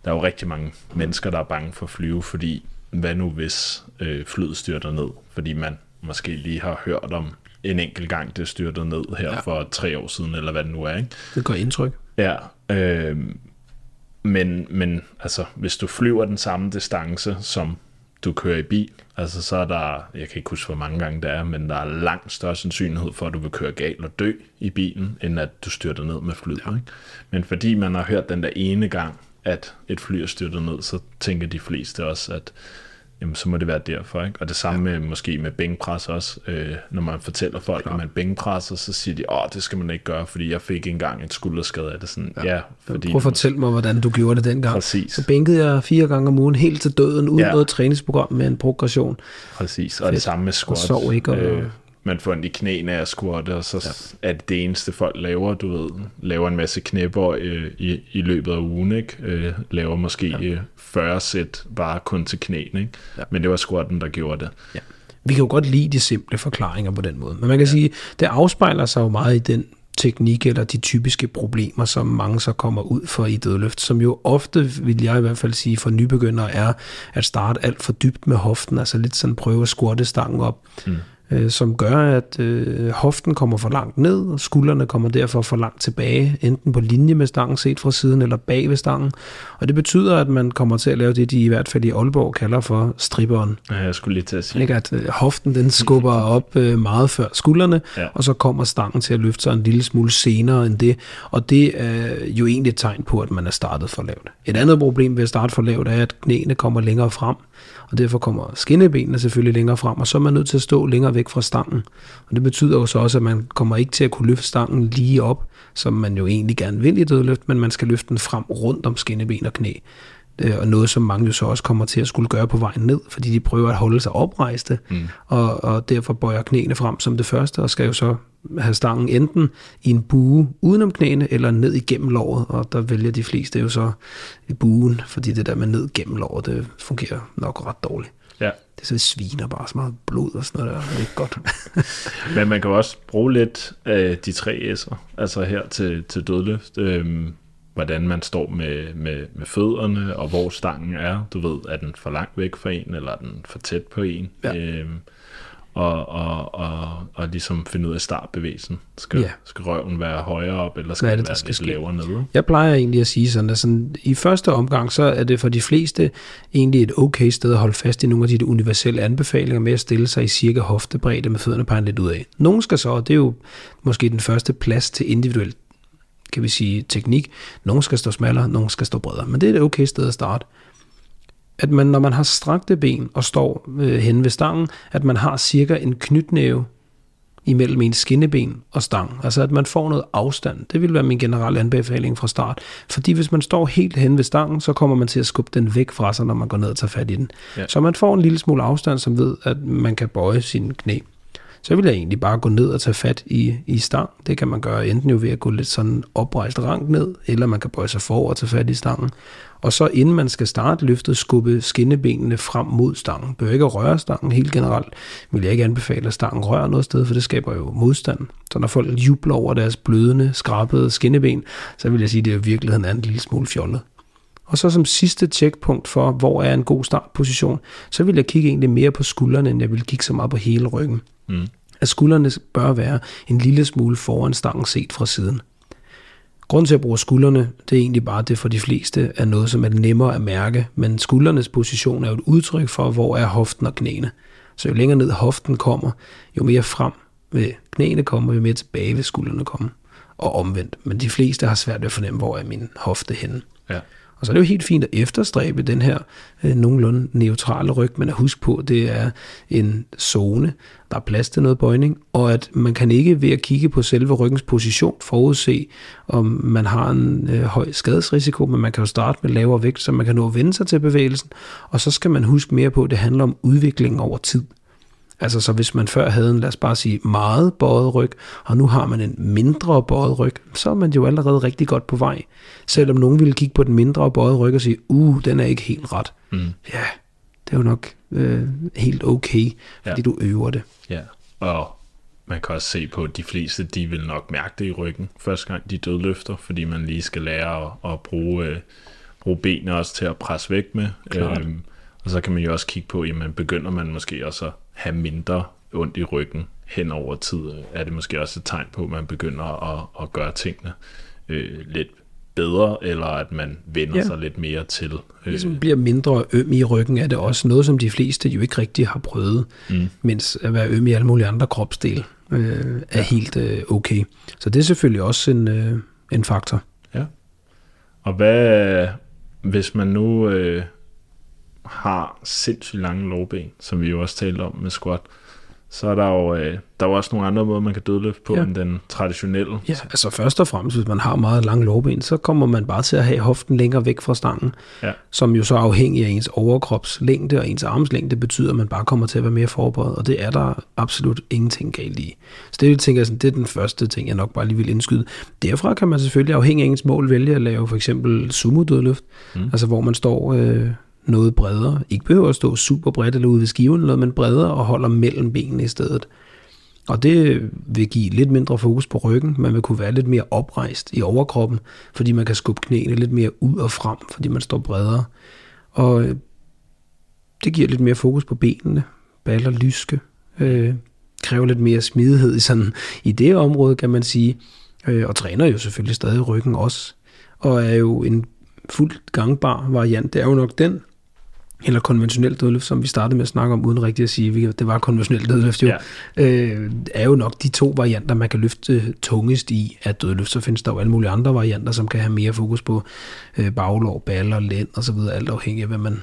[SPEAKER 1] Der er jo rigtig mange mennesker, der er bange for at flyve, fordi hvad nu hvis øh, flyet styrter ned? Fordi man måske lige har hørt om en enkelt gang, det styrtede ned her ja. for tre år siden, eller hvad det nu er. Ikke?
[SPEAKER 2] Det går indtryk.
[SPEAKER 1] Ja, øh, men, men altså, hvis du flyver den samme distance, som du kører i bil, altså så er der, jeg kan ikke huske, hvor mange gange det er, men der er langt større sandsynlighed for, at du vil køre galt og dø i bilen, end at du styrter ned med flyet. Ja. Ikke? Men fordi man har hørt den der ene gang, at et fly er styrtet ned, så tænker de fleste også, at jamen, så må det være derfor. Ikke? Og det samme ja. med, måske med bænkpres også. Øh, når man fortæller folk, Klar. at man bænkpresser, så siger de, åh, det skal man ikke gøre, fordi jeg fik engang et skulderskade af det. Sådan, ja. ja
[SPEAKER 2] fordi Prøv at fortælle mig, hvordan du gjorde det dengang.
[SPEAKER 1] Præcis.
[SPEAKER 2] Så bænkede jeg fire gange om ugen helt til døden, uden ja. noget træningsprogram med en progression.
[SPEAKER 1] Præcis, og Fedt. det samme med squat. Og
[SPEAKER 2] sov ikke. Og... Øh,
[SPEAKER 1] man får ondt i knæene af at squatte, og så ja. er det det eneste folk laver, du ved, laver en masse knæpper øh, i, i løbet af ugen, ikke? Øh, laver måske ja. 40 sæt bare kun til knæene, ikke? Ja. Men det var squatten, der gjorde det. Ja.
[SPEAKER 2] vi kan jo godt lide de simple forklaringer på den måde. Men man kan ja. sige, det afspejler sig jo meget i den teknik eller de typiske problemer, som mange så kommer ud for i dødløft, som jo ofte, vil jeg i hvert fald sige, for nybegyndere er at starte alt for dybt med hoften, altså lidt sådan prøve at squatte stangen op. Mm øh, som gør, at øh, hoften kommer for langt ned, og skuldrene kommer derfor for langt tilbage, enten på linje med stangen set fra siden, eller bag ved stangen. Og det betyder, at man kommer til at lave det, de i hvert fald i Aalborg kalder for stripperen.
[SPEAKER 1] Ja, jeg skulle lige til at sige.
[SPEAKER 2] Ikke, at øh, hoften den skubber <laughs> op øh, meget før skuldrene, ja. og så kommer stangen til at løfte sig en lille smule senere end det. Og det er jo egentlig et tegn på, at man er startet for lavt. Et andet problem ved at starte for lavt er, at knæene kommer længere frem og derfor kommer skinnebenene selvfølgelig længere frem, og så er man nødt til at stå længere væk fra stangen. Og det betyder jo så også, at man kommer ikke til at kunne løfte stangen lige op, som man jo egentlig gerne vil i dødløft, men man skal løfte den frem rundt om skinneben og knæ. Øh, og noget, som mange jo så også kommer til at skulle gøre på vejen ned, fordi de prøver at holde sig oprejste, mm. og, og derfor bøjer knæene frem som det første, og skal jo så have stangen enten i en bue udenom knæene, eller ned igennem låret, og der vælger de fleste jo så i buen, fordi det der med ned gennem låret, det fungerer nok ret dårligt. Ja. Det så sviner bare så meget blod og sådan noget der. Det er ikke godt. <laughs>
[SPEAKER 1] Men man kan også bruge lidt af de tre S'er, altså her til, til dødløft. Øhm, hvordan man står med, med, med fødderne, og hvor stangen er. Du ved, er den for langt væk fra en, eller er den for tæt på en? Ja. Øhm, og, og, og, og ligesom finde ud af startbevægelsen. Skal, ja. skal røven være højere op, eller skal det, den være lidt ske? lavere nede?
[SPEAKER 2] Jeg plejer egentlig at sige sådan, at sådan, i første omgang, så er det for de fleste egentlig et okay sted at holde fast i nogle af de universelle anbefalinger med at stille sig i cirka hoftebredde med fødderne peget lidt ud af. Nogle skal så, og det er jo måske den første plads til individuelt kan vi sige, teknik. Nogle skal stå smallere, nogle skal stå bredere. Men det er et okay sted at starte. At man, når man har strakte ben og står øh, hen ved stangen, at man har cirka en knytnæve imellem en skinneben og stang. Altså at man får noget afstand. Det vil være min generelle anbefaling fra start. Fordi hvis man står helt hen ved stangen, så kommer man til at skubbe den væk fra sig, når man går ned og tager fat i den. Ja. Så man får en lille smule afstand, som ved, at man kan bøje sine knæ så vil jeg egentlig bare gå ned og tage fat i, i stang. Det kan man gøre enten jo ved at gå lidt sådan oprejst rank ned, eller man kan bøje sig for og tage fat i stangen. Og så inden man skal starte løftet, skubbe skinnebenene frem mod stangen. Bør ikke røre stangen helt generelt. Vil jeg ikke anbefale, at stangen rører noget sted, for det skaber jo modstand. Så når folk jubler over deres blødende, skrabede skinneben, så vil jeg sige, at det i virkeligheden er en lille smule fjollet. Og så som sidste tjekpunkt for, hvor er en god startposition, så vil jeg kigge egentlig mere på skuldrene, end jeg vil kigge så meget på hele ryggen. Mm. At skuldrene bør være en lille smule foran stangen set fra siden. Grunden til at bruge skuldrene, det er egentlig bare, det for de fleste er noget, som er nemmere at mærke, men skuldernes position er jo et udtryk for, hvor er hoften og knæene. Så jo længere ned hoften kommer, jo mere frem ved knæene kommer, jo mere tilbage ved skuldrene kommer. Og omvendt. Men de fleste har svært ved at fornemme, hvor er min hofte henne. Ja. Og så er det jo helt fint at efterstræbe den her øh, nogenlunde neutrale ryg, men at huske på, at det er en zone, der er plads til noget bøjning, og at man kan ikke ved at kigge på selve ryggens position forudse, om man har en øh, høj skadesrisiko, men man kan jo starte med lavere vægt, så man kan nå at vende sig til bevægelsen, og så skal man huske mere på, at det handler om udviklingen over tid. Altså så hvis man før havde en, lad os bare sige, meget bøjet ryg, og nu har man en mindre bøjet ryg, så er man jo allerede rigtig godt på vej. Selvom nogen ville kigge på den mindre bøjet ryg og sige, uh, den er ikke helt ret. Mm. Ja, det er jo nok øh, helt okay, fordi ja. du øver det.
[SPEAKER 1] Ja, og man kan også se på, at de fleste, de vil nok mærke det i ryggen, første gang de dødløfter, fordi man lige skal lære at, at bruge, øh, bruge benene også til at presse væk med. Øhm, og så kan man jo også kigge på, jamen begynder man måske også at have mindre ondt i ryggen hen over tid, er det måske også et tegn på, at man begynder at, at gøre tingene øh, lidt bedre, eller at man vender ja. sig lidt mere til.
[SPEAKER 2] Øh. Ligesom bliver mindre øm i ryggen, er det også noget, som de fleste jo ikke rigtig har prøvet, mm. mens at være øm i alle mulige andre kropsdele øh, er ja. helt øh, okay. Så det er selvfølgelig også en, øh, en faktor.
[SPEAKER 1] Ja. Og hvad, hvis man nu øh, har sindssygt lange lårben, som vi jo også talte om med squat, så er der jo, øh, der er jo også nogle andre måder, man kan dødløfte på, ja. end den traditionelle.
[SPEAKER 2] Ja, altså først og fremmest, hvis man har meget lange lårben, så kommer man bare til at have hoften længere væk fra stangen, ja. som jo så afhængig af ens overkropslængde og ens armslængde, betyder, at man bare kommer til at være mere forberedt, og det er der absolut ingenting galt i. Så det, jeg tænker, sådan, det er den første ting, jeg nok bare lige vil indskyde. Derfra kan man selvfølgelig afhængig af ens mål vælge at lave for eksempel sumo-dødløft, mm. altså hvor man står... Øh, noget bredere. Ikke behøver at stå super bredt eller ude ved skiven eller noget, men bredere og holder mellem benene i stedet. Og det vil give lidt mindre fokus på ryggen. Man vil kunne være lidt mere oprejst i overkroppen, fordi man kan skubbe knæene lidt mere ud og frem, fordi man står bredere. Og øh, det giver lidt mere fokus på benene, baller lyske, øh, kræver lidt mere smidighed i, sådan, i det område, kan man sige. Øh, og træner jo selvfølgelig stadig ryggen også, og er jo en fuldt gangbar variant. Det er jo nok den, eller konventionel dødløft, som vi startede med at snakke om, uden rigtigt at sige, at det var konventionel dødløft jo, ja. øh, er jo nok de to varianter, man kan løfte tungest i af dødløft. Så findes der jo alle mulige andre varianter, som kan have mere fokus på øh, baglov, baller, lænd og så videre, alt afhængig af, hvad man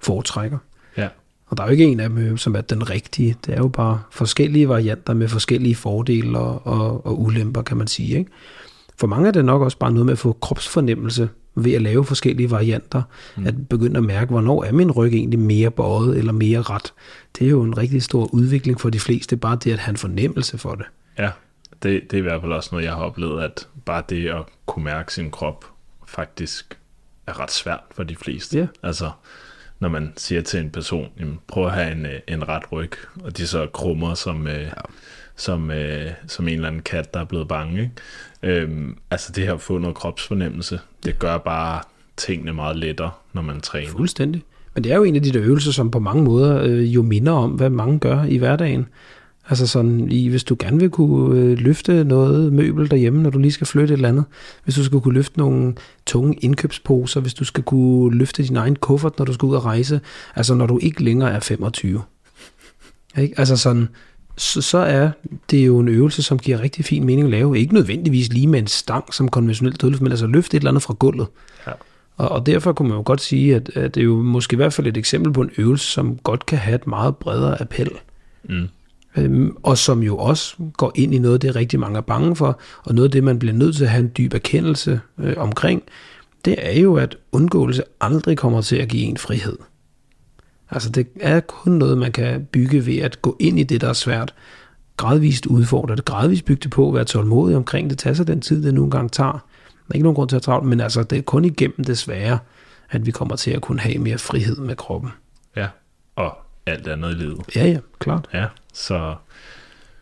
[SPEAKER 2] foretrækker.
[SPEAKER 1] Ja.
[SPEAKER 2] Og der er jo ikke en af dem, som er den rigtige. Det er jo bare forskellige varianter med forskellige fordele og, og, og ulemper, kan man sige. Ikke? For mange er det nok også bare noget med at få kropsfornemmelse ved at lave forskellige varianter, mm. at begynde at mærke, hvornår er min ryg egentlig mere bøjet eller mere ret. Det er jo en rigtig stor udvikling for de fleste, bare det at have en fornemmelse for det.
[SPEAKER 1] Ja, det, det er i hvert fald også noget, jeg har oplevet, at bare det at kunne mærke sin krop faktisk er ret svært for de fleste.
[SPEAKER 2] Ja.
[SPEAKER 1] Altså, når man siger til en person, jamen, prøv at have en, øh, en ret ryg, og de så krummer som, øh, ja som, øh, som en eller anden kat, der er blevet bange. Ikke? Øhm, altså det her at få noget kropsfornemmelse, det gør bare tingene meget lettere, når man træner.
[SPEAKER 2] Fuldstændig. Men det er jo en af de der øvelser, som på mange måder øh, jo minder om, hvad mange gør i hverdagen. Altså sådan, i, hvis du gerne vil kunne øh, løfte noget møbel derhjemme, når du lige skal flytte et eller andet. Hvis du skal kunne løfte nogle tunge indkøbsposer, hvis du skal kunne løfte din egen kuffert, når du skal ud og rejse. Altså når du ikke længere er 25. Ikke? Altså sådan, så, så er det jo en øvelse, som giver rigtig fin mening at lave. Ikke nødvendigvis lige med en stang som konventionelt dødløft, men altså løfte et eller andet fra gulvet. Ja. Og, og derfor kunne man jo godt sige, at, at det er jo måske i hvert fald et eksempel på en øvelse, som godt kan have et meget bredere appel. Mm. Øhm, og som jo også går ind i noget, det rigtig mange er bange for, og noget af det, man bliver nødt til at have en dyb erkendelse øh, omkring, det er jo, at undgåelse aldrig kommer til at give en frihed. Altså det er kun noget, man kan bygge ved at gå ind i det, der er svært, gradvist udfordre det, gradvist bygge det på, være tålmodig omkring det, tage sig den tid, det nogle gange tager. Der er ikke nogen grund til at travle, men altså det er kun igennem det svære, at vi kommer til at kunne have mere frihed med kroppen.
[SPEAKER 1] Ja, og alt andet i livet.
[SPEAKER 2] Ja, ja, klart.
[SPEAKER 1] Ja, så,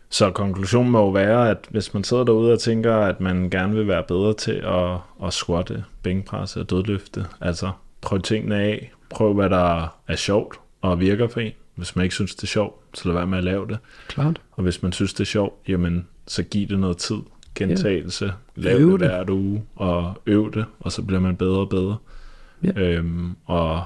[SPEAKER 1] så konklusionen må jo være, at hvis man sidder derude og tænker, at man gerne vil være bedre til at, at squatte, bænkpresse og dødløfte, altså prøv tingene af, prøv hvad der er sjovt og virker for en. Hvis man ikke synes, det er sjovt, så lad være med at lave det.
[SPEAKER 2] Klart.
[SPEAKER 1] Og hvis man synes, det er sjovt, jamen, så giv det noget tid. Gentagelse. Ja. Lav øv det hver uge, og øv det, og så bliver man bedre og bedre. Ja. Øhm, og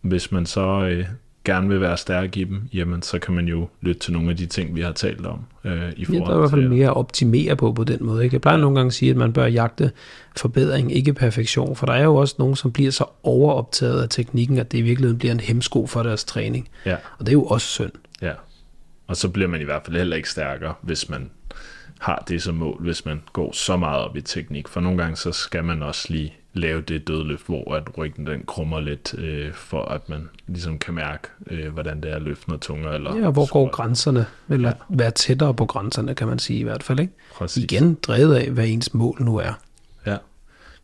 [SPEAKER 1] hvis man så øh, gerne vil være stærk i dem, jamen så kan man jo lytte til nogle af de ting, vi har talt om. Øh, i
[SPEAKER 2] ja, der er i hvert fald mere at optimere på på den måde. Ikke? Jeg plejer nogle gange at sige, at man bør jagte forbedring, ikke perfektion, for der er jo også nogen, som bliver så overoptaget af teknikken, at det i virkeligheden bliver en hemsko for deres træning.
[SPEAKER 1] Ja.
[SPEAKER 2] Og det er jo også synd.
[SPEAKER 1] Ja, og så bliver man i hvert fald heller ikke stærkere, hvis man har det som mål, hvis man går så meget op i teknik. For nogle gange, så skal man også lige lave det dødløft, hvor at ryggen den krummer lidt, øh, for at man ligesom kan mærke, øh, hvordan det er at løfte noget tungere. Eller
[SPEAKER 2] ja, hvor går grænserne? Eller ja. være tættere på grænserne, kan man sige i hvert fald. Ikke? Præcis. Igen drevet af, hvad ens mål nu er.
[SPEAKER 1] Ja.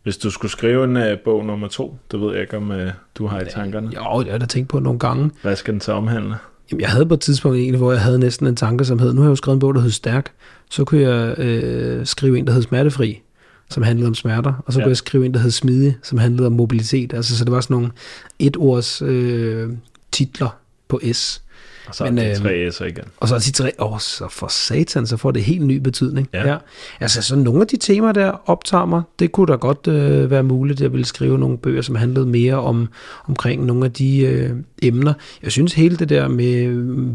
[SPEAKER 1] Hvis du skulle skrive en uh, bog nummer to, det ved jeg ikke, om uh, du har i tankerne.
[SPEAKER 2] Jo, det har jeg da tænkt på nogle gange.
[SPEAKER 1] Hvad skal den så omhandle?
[SPEAKER 2] Jamen, jeg havde på et tidspunkt en, hvor jeg havde næsten en tanke, som hed, nu har jeg jo skrevet en bog, der hed Stærk, så kunne jeg øh, skrive en, der hed Smertefri som handlede om smerter, og så ja. kunne jeg skrive en, der hed Smidig, som handlede om mobilitet. Altså, så det var sådan nogle et-ords øh, titler på S.
[SPEAKER 1] Og så er det tre øhm, S'er igen.
[SPEAKER 2] Og så er
[SPEAKER 1] de
[SPEAKER 2] tre, åh, så for satan, så får det helt ny betydning. Ja. ja. Altså, så nogle af de temaer, der optager mig, det kunne da godt øh, være muligt, at jeg ville skrive nogle bøger, som handlede mere om omkring nogle af de øh, emner. Jeg synes hele det der med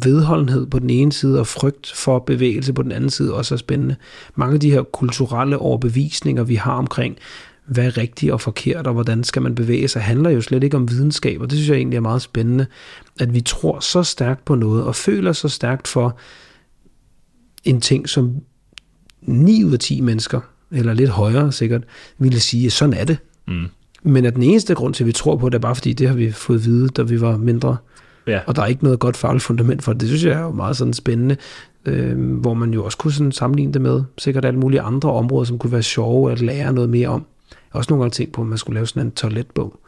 [SPEAKER 2] vedholdenhed på den ene side, og frygt for bevægelse på den anden side, også er spændende. Mange af de her kulturelle overbevisninger, vi har omkring, hvad er rigtigt og forkert, og hvordan skal man bevæge sig, handler jo slet ikke om videnskab, og det synes jeg egentlig er meget spændende, at vi tror så stærkt på noget, og føler så stærkt for en ting, som 9 ud af 10 mennesker, eller lidt højere sikkert, ville sige, at sådan er det. Mm. Men at den eneste grund til, at vi tror på det, er bare fordi, det har vi fået at vide, da vi var mindre. Ja. Og der er ikke noget godt fagligt fundament for det. Det synes jeg er jo meget sådan spændende, øh, hvor man jo også kunne sådan sammenligne det med sikkert alle mulige andre områder, som kunne være sjove at lære noget mere om. Jeg har også nogle gange tænkt på, at man skulle lave sådan en toiletbog,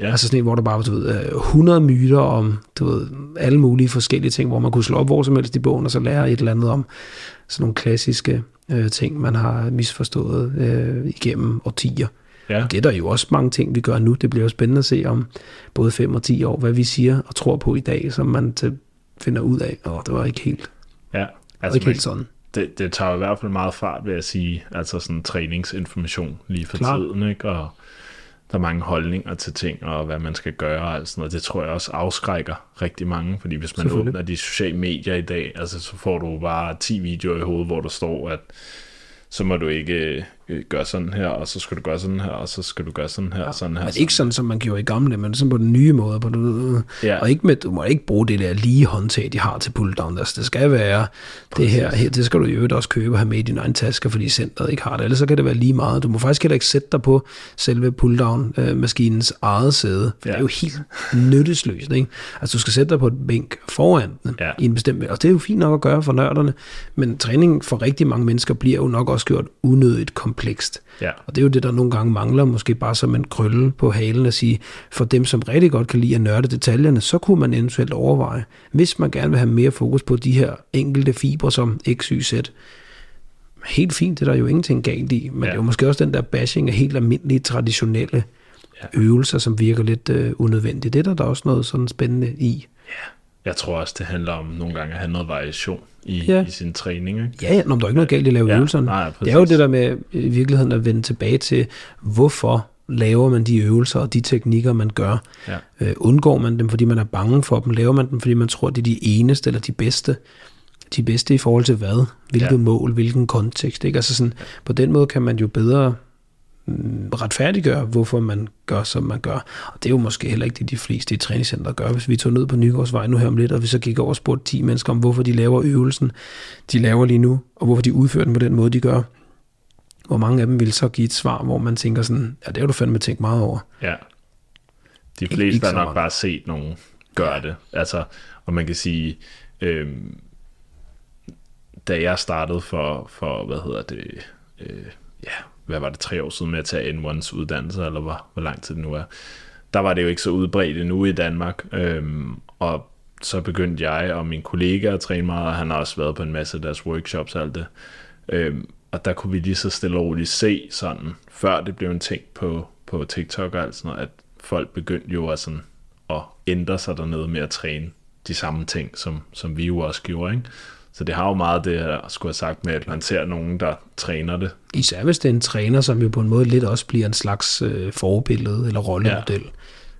[SPEAKER 2] Ja. Altså sådan en, hvor der bare var, du ved, 100 øh, myter om, du ved, alle mulige forskellige ting, hvor man kunne slå op hvor som helst i bogen, og så lære et eller andet om sådan nogle klassiske øh, ting, man har misforstået øh, igennem årtier. Ja. Det er der jo også mange ting, vi gør nu. Det bliver jo spændende at se om både 5 og 10 år, hvad vi siger og tror på i dag, som man til, finder ud af, og det var ikke helt,
[SPEAKER 1] ja, altså ikke helt sådan. Det, det tager i hvert fald meget fart, vil jeg sige, altså sådan træningsinformation lige for Klar. tiden, ikke? Og der er mange holdninger til ting, og hvad man skal gøre og alt sådan noget. Det tror jeg også afskrækker rigtig mange, fordi hvis man åbner de sociale medier i dag, altså så får du bare 10 videoer i hovedet, hvor der står, at så må du ikke øh, gøre sådan her, og så skal du gøre sådan her, og så skal du gøre sådan her, ja, og sådan her.
[SPEAKER 2] Men ikke sådan, som man gjorde i gamle, men sådan på den nye måde. På det, ja. Og ikke med, du må ikke bruge det der lige håndtag, de har til pulldown. Altså, det skal være Præcis. det her, her, det skal du jo også købe og have med i din egen taske, fordi centret ikke har det. Ellers så kan det være lige meget. Du må faktisk heller ikke sætte dig på selve pulldown-maskinens eget sæde, for ja. det er jo helt nyttesløst. Ikke? Altså, du skal sætte dig på et bænk foran den ja. i en bestemt, og det er jo fint nok at gøre for nørderne, men træning for rigtig mange mennesker bliver jo nok også gjort unødigt komplekst. Ja. Og det er jo det, der nogle gange mangler, måske bare som en krølle på halen at sige, for dem, som rigtig godt kan lide at nørde detaljerne, så kunne man eventuelt overveje, hvis man gerne vil have mere fokus på de her enkelte fibre som X, Y, Z, helt fint, det er der jo ingenting galt i, men ja. det er jo måske også den der bashing af helt almindelige, traditionelle ja. øvelser, som virker lidt øh, unødvendigt. Det er der, der er også noget sådan spændende i.
[SPEAKER 1] Ja. Jeg tror også, det handler om nogle gange at have noget variation i, ja. i sin træning. Ikke?
[SPEAKER 2] Ja, ja Nå, der er ikke noget galt i at lave ja, øvelserne. Nej, det er jo det der med i virkeligheden at vende tilbage til, hvorfor laver man de øvelser og de teknikker, man gør. Ja. Øh, undgår man dem, fordi man er bange for dem? Laver man dem, fordi man tror, det er de eneste eller de bedste? De bedste i forhold til hvad? Hvilket ja. mål? Hvilken kontekst? Ikke? Altså sådan, på den måde kan man jo bedre retfærdiggøre, hvorfor man gør, som man gør. Og det er jo måske heller ikke det, de fleste i træningscenter gør. Hvis vi tog ned på Nygårdsvej nu her om lidt, og vi så gik over og spurgte 10 mennesker om, hvorfor de laver øvelsen, de laver lige nu, og hvorfor de udfører den på den måde, de gør, hvor mange af dem vil så give et svar, hvor man tænker sådan, ja, det har du fandme tænkt meget over.
[SPEAKER 1] Ja. De fleste har nok meget. bare set nogen gøre det. Altså, og man kan sige, øh, da jeg startede for, for hvad hedder det, øh, ja, hvad var det, tre år siden med at tage N1's uddannelse, eller hvor, hvor lang tid det nu er, der var det jo ikke så udbredt endnu i Danmark, øhm, og så begyndte jeg og min kollega at træne meget, og han har også været på en masse af deres workshops og alt det. Øhm, og der kunne vi lige så stille og roligt se sådan, før det blev en ting på, på TikTok og alt sådan noget, at folk begyndte jo at, sådan, at ændre sig dernede med at træne de samme ting, som, som vi jo også gjorde. Ikke? Så det har jo meget det, jeg skulle have sagt med, at man ser nogen, der træner det.
[SPEAKER 2] Især hvis det er en træner, som jo på en måde lidt også bliver en slags øh, forbillede eller rollemodel.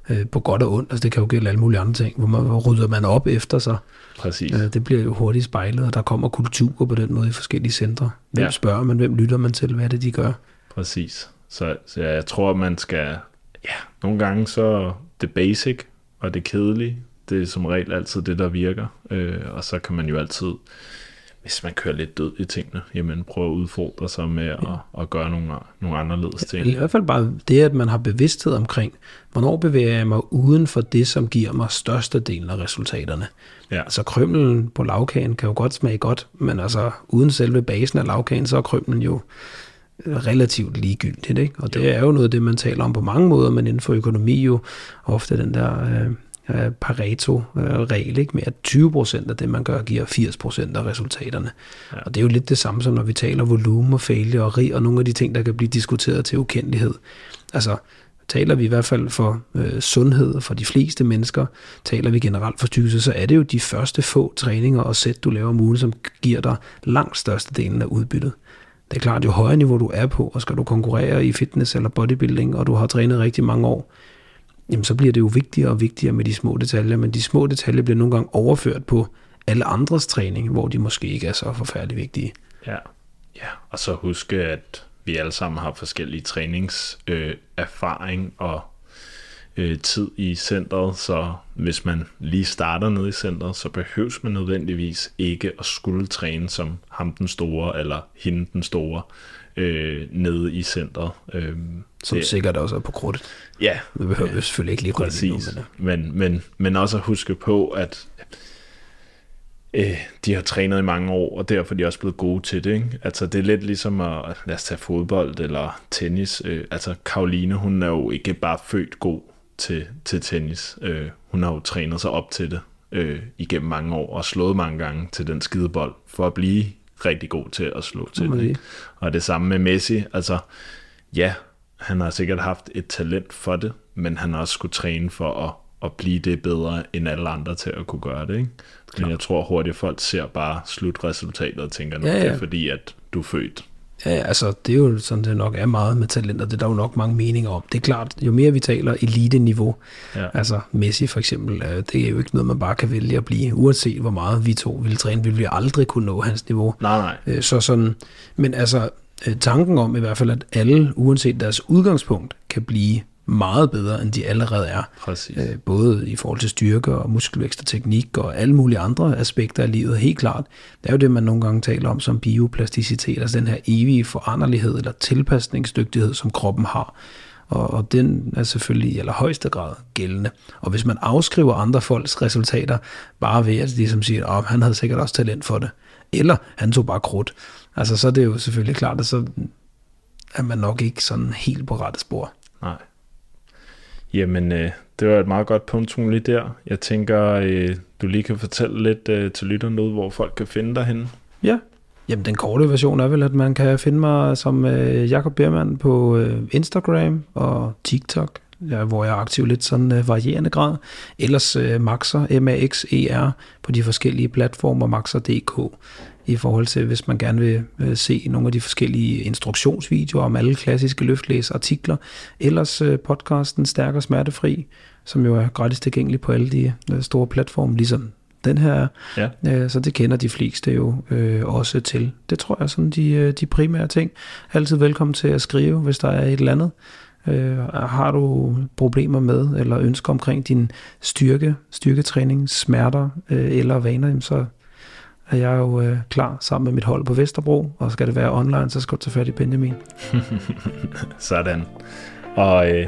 [SPEAKER 2] Ja. Øh, på godt og ondt. Altså det kan jo gælde alle mulige andre ting, hvor man hvor rydder man op efter sig.
[SPEAKER 1] Præcis.
[SPEAKER 2] Øh, det bliver jo hurtigt spejlet, og der kommer kultur på den måde i forskellige centre. Hvem ja. spørger man, hvem lytter man til, hvad er det, de gør?
[SPEAKER 1] Præcis. Så, så jeg tror, man skal, ja, nogle gange så det basic og det kedelige, det er som regel altid det, der virker. Øh, og så kan man jo altid, hvis man kører lidt død i tingene, jamen prøve at udfordre sig med at, ja. at gøre nogle, nogle anderledes ting.
[SPEAKER 2] I hvert fald bare det, at man har bevidsthed omkring, hvornår bevæger jeg mig uden for det, som giver mig størstedelen af resultaterne. Ja. Altså krømmelen på lavkagen kan jo godt smage godt, men altså uden selve basen af lavkagen, så er krømmelen jo relativt ligegyldigt. Ikke? Og det jo. er jo noget af det, man taler om på mange måder, men inden for økonomi jo ofte den der øh, øh, Pareto-regel, ikke? med at 20% af det, man gør, giver 80% af resultaterne. Ja. Og det er jo lidt det samme som, når vi taler volumen og failure og rig, og nogle af de ting, der kan blive diskuteret til ukendelighed. Altså, taler vi i hvert fald for øh, sundhed for de fleste mennesker, taler vi generelt for styrkelse, så er det jo de første få træninger og sæt, du laver om ugen, som giver dig langt størstedelen af udbyttet. Det er klart, jo højere niveau du er på, og skal du konkurrere i fitness eller bodybuilding, og du har trænet rigtig mange år, jamen så bliver det jo vigtigere og vigtigere med de små detaljer, men de små detaljer bliver nogle gange overført på alle andres træning, hvor de måske ikke er så forfærdeligt vigtige.
[SPEAKER 1] Ja, ja. og så huske, at vi alle sammen har forskellige træningserfaring øh, og øh, tid i centret, så hvis man lige starter nede i centret, så behøves man nødvendigvis ikke at skulle træne som ham den store eller hende den store øh, nede i centret. Øh,
[SPEAKER 2] som det, sikkert også er på krudtet.
[SPEAKER 1] Ja.
[SPEAKER 2] Det behøver vi selvfølgelig ikke lige
[SPEAKER 1] præcis. Nu, men, men, men også at huske på, at øh, de har trænet i mange år, og derfor er de også blevet gode til det. Ikke? Altså det er lidt ligesom at, lad os tage fodbold eller tennis. Øh, altså Karoline, hun er jo ikke bare født god til, til tennis. Øh, hun har jo trænet sig op til det øh, igennem mange år og slået mange gange til den skidebold for at blive rigtig god til at slå til det. Og det samme med Messi. Altså, ja, han har sikkert haft et talent for det, men han har også skulle træne for at, at blive det bedre end alle andre til at kunne gøre det. Ikke? Men jeg tror hurtigt, at folk ser bare slutresultatet og tænker, ja, ja. det er fordi, at du er født
[SPEAKER 2] Ja, altså det er jo sådan, det nok er meget med talenter. Det er der jo nok mange meninger om. Det er klart, jo mere vi taler elite-niveau, ja. altså Messi for eksempel, øh, det er jo ikke noget, man bare kan vælge at blive, uanset hvor meget vi to ville træne, ville vi aldrig kunne nå hans niveau.
[SPEAKER 1] Nej, nej.
[SPEAKER 2] Øh, så sådan, men altså øh, tanken om i hvert fald, at alle, uanset deres udgangspunkt, kan blive meget bedre, end de allerede er.
[SPEAKER 1] Præcis.
[SPEAKER 2] Øh, både i forhold til styrke og muskelvækst og teknik og alle mulige andre aspekter af livet, helt klart. Det er jo det, man nogle gange taler om som bioplasticitet, altså den her evige foranderlighed eller tilpasningsdygtighed, som kroppen har. Og, og den er selvfølgelig i allerhøjeste grad gældende. Og hvis man afskriver andre folks resultater, bare ved at de som siger, at oh, han havde sikkert også talent for det, eller han tog bare krudt, altså så er det jo selvfølgelig klart, at så er man nok ikke sådan helt på rette spor.
[SPEAKER 1] Jamen, øh, det var et meget godt punktum lige der. Jeg tænker, øh, du lige kan fortælle lidt øh, til lytterne ud, hvor folk kan finde dig henne.
[SPEAKER 2] Ja, Jamen, den korte version er vel, at man kan finde mig som øh, Jakob Biermann på øh, Instagram og TikTok, ja, hvor jeg er aktiv lidt sådan øh, varierende grad. Ellers øh, Maxer, M-A-X-E-R, på de forskellige platformer, Maxer.dk i forhold til, hvis man gerne vil øh, se nogle af de forskellige instruktionsvideoer om alle klassiske løftlæsartikler. Ellers øh, podcasten Stærk og Smertefri, som jo er gratis tilgængelig på alle de øh, store platforme, ligesom den her Ja. Så det kender de fleste jo øh, også til. Det tror jeg er sådan de, de primære ting. Altid velkommen til at skrive, hvis der er et eller andet. Øh, har du problemer med, eller ønsker omkring din styrke, styrketræning, smerter øh, eller vaner, så er jeg jo øh, klar sammen med mit hold på Vesterbro, og skal det være online, så skal du tage fat i Benjamin. <laughs>
[SPEAKER 1] Sådan. Og øh,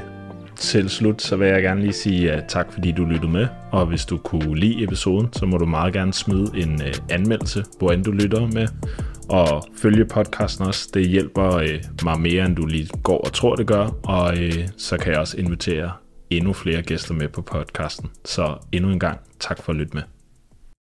[SPEAKER 1] til slut, så vil jeg gerne lige sige uh, tak, fordi du lyttede med. Og hvis du kunne lide episoden, så må du meget gerne smide en uh, anmeldelse, hvor end du lytter med. Og følge podcasten også. Det hjælper øh, mig mere, end du lige går og tror, det gør. Og øh, så kan jeg også invitere endnu flere gæster med på podcasten. Så endnu en gang, tak for at lytte med.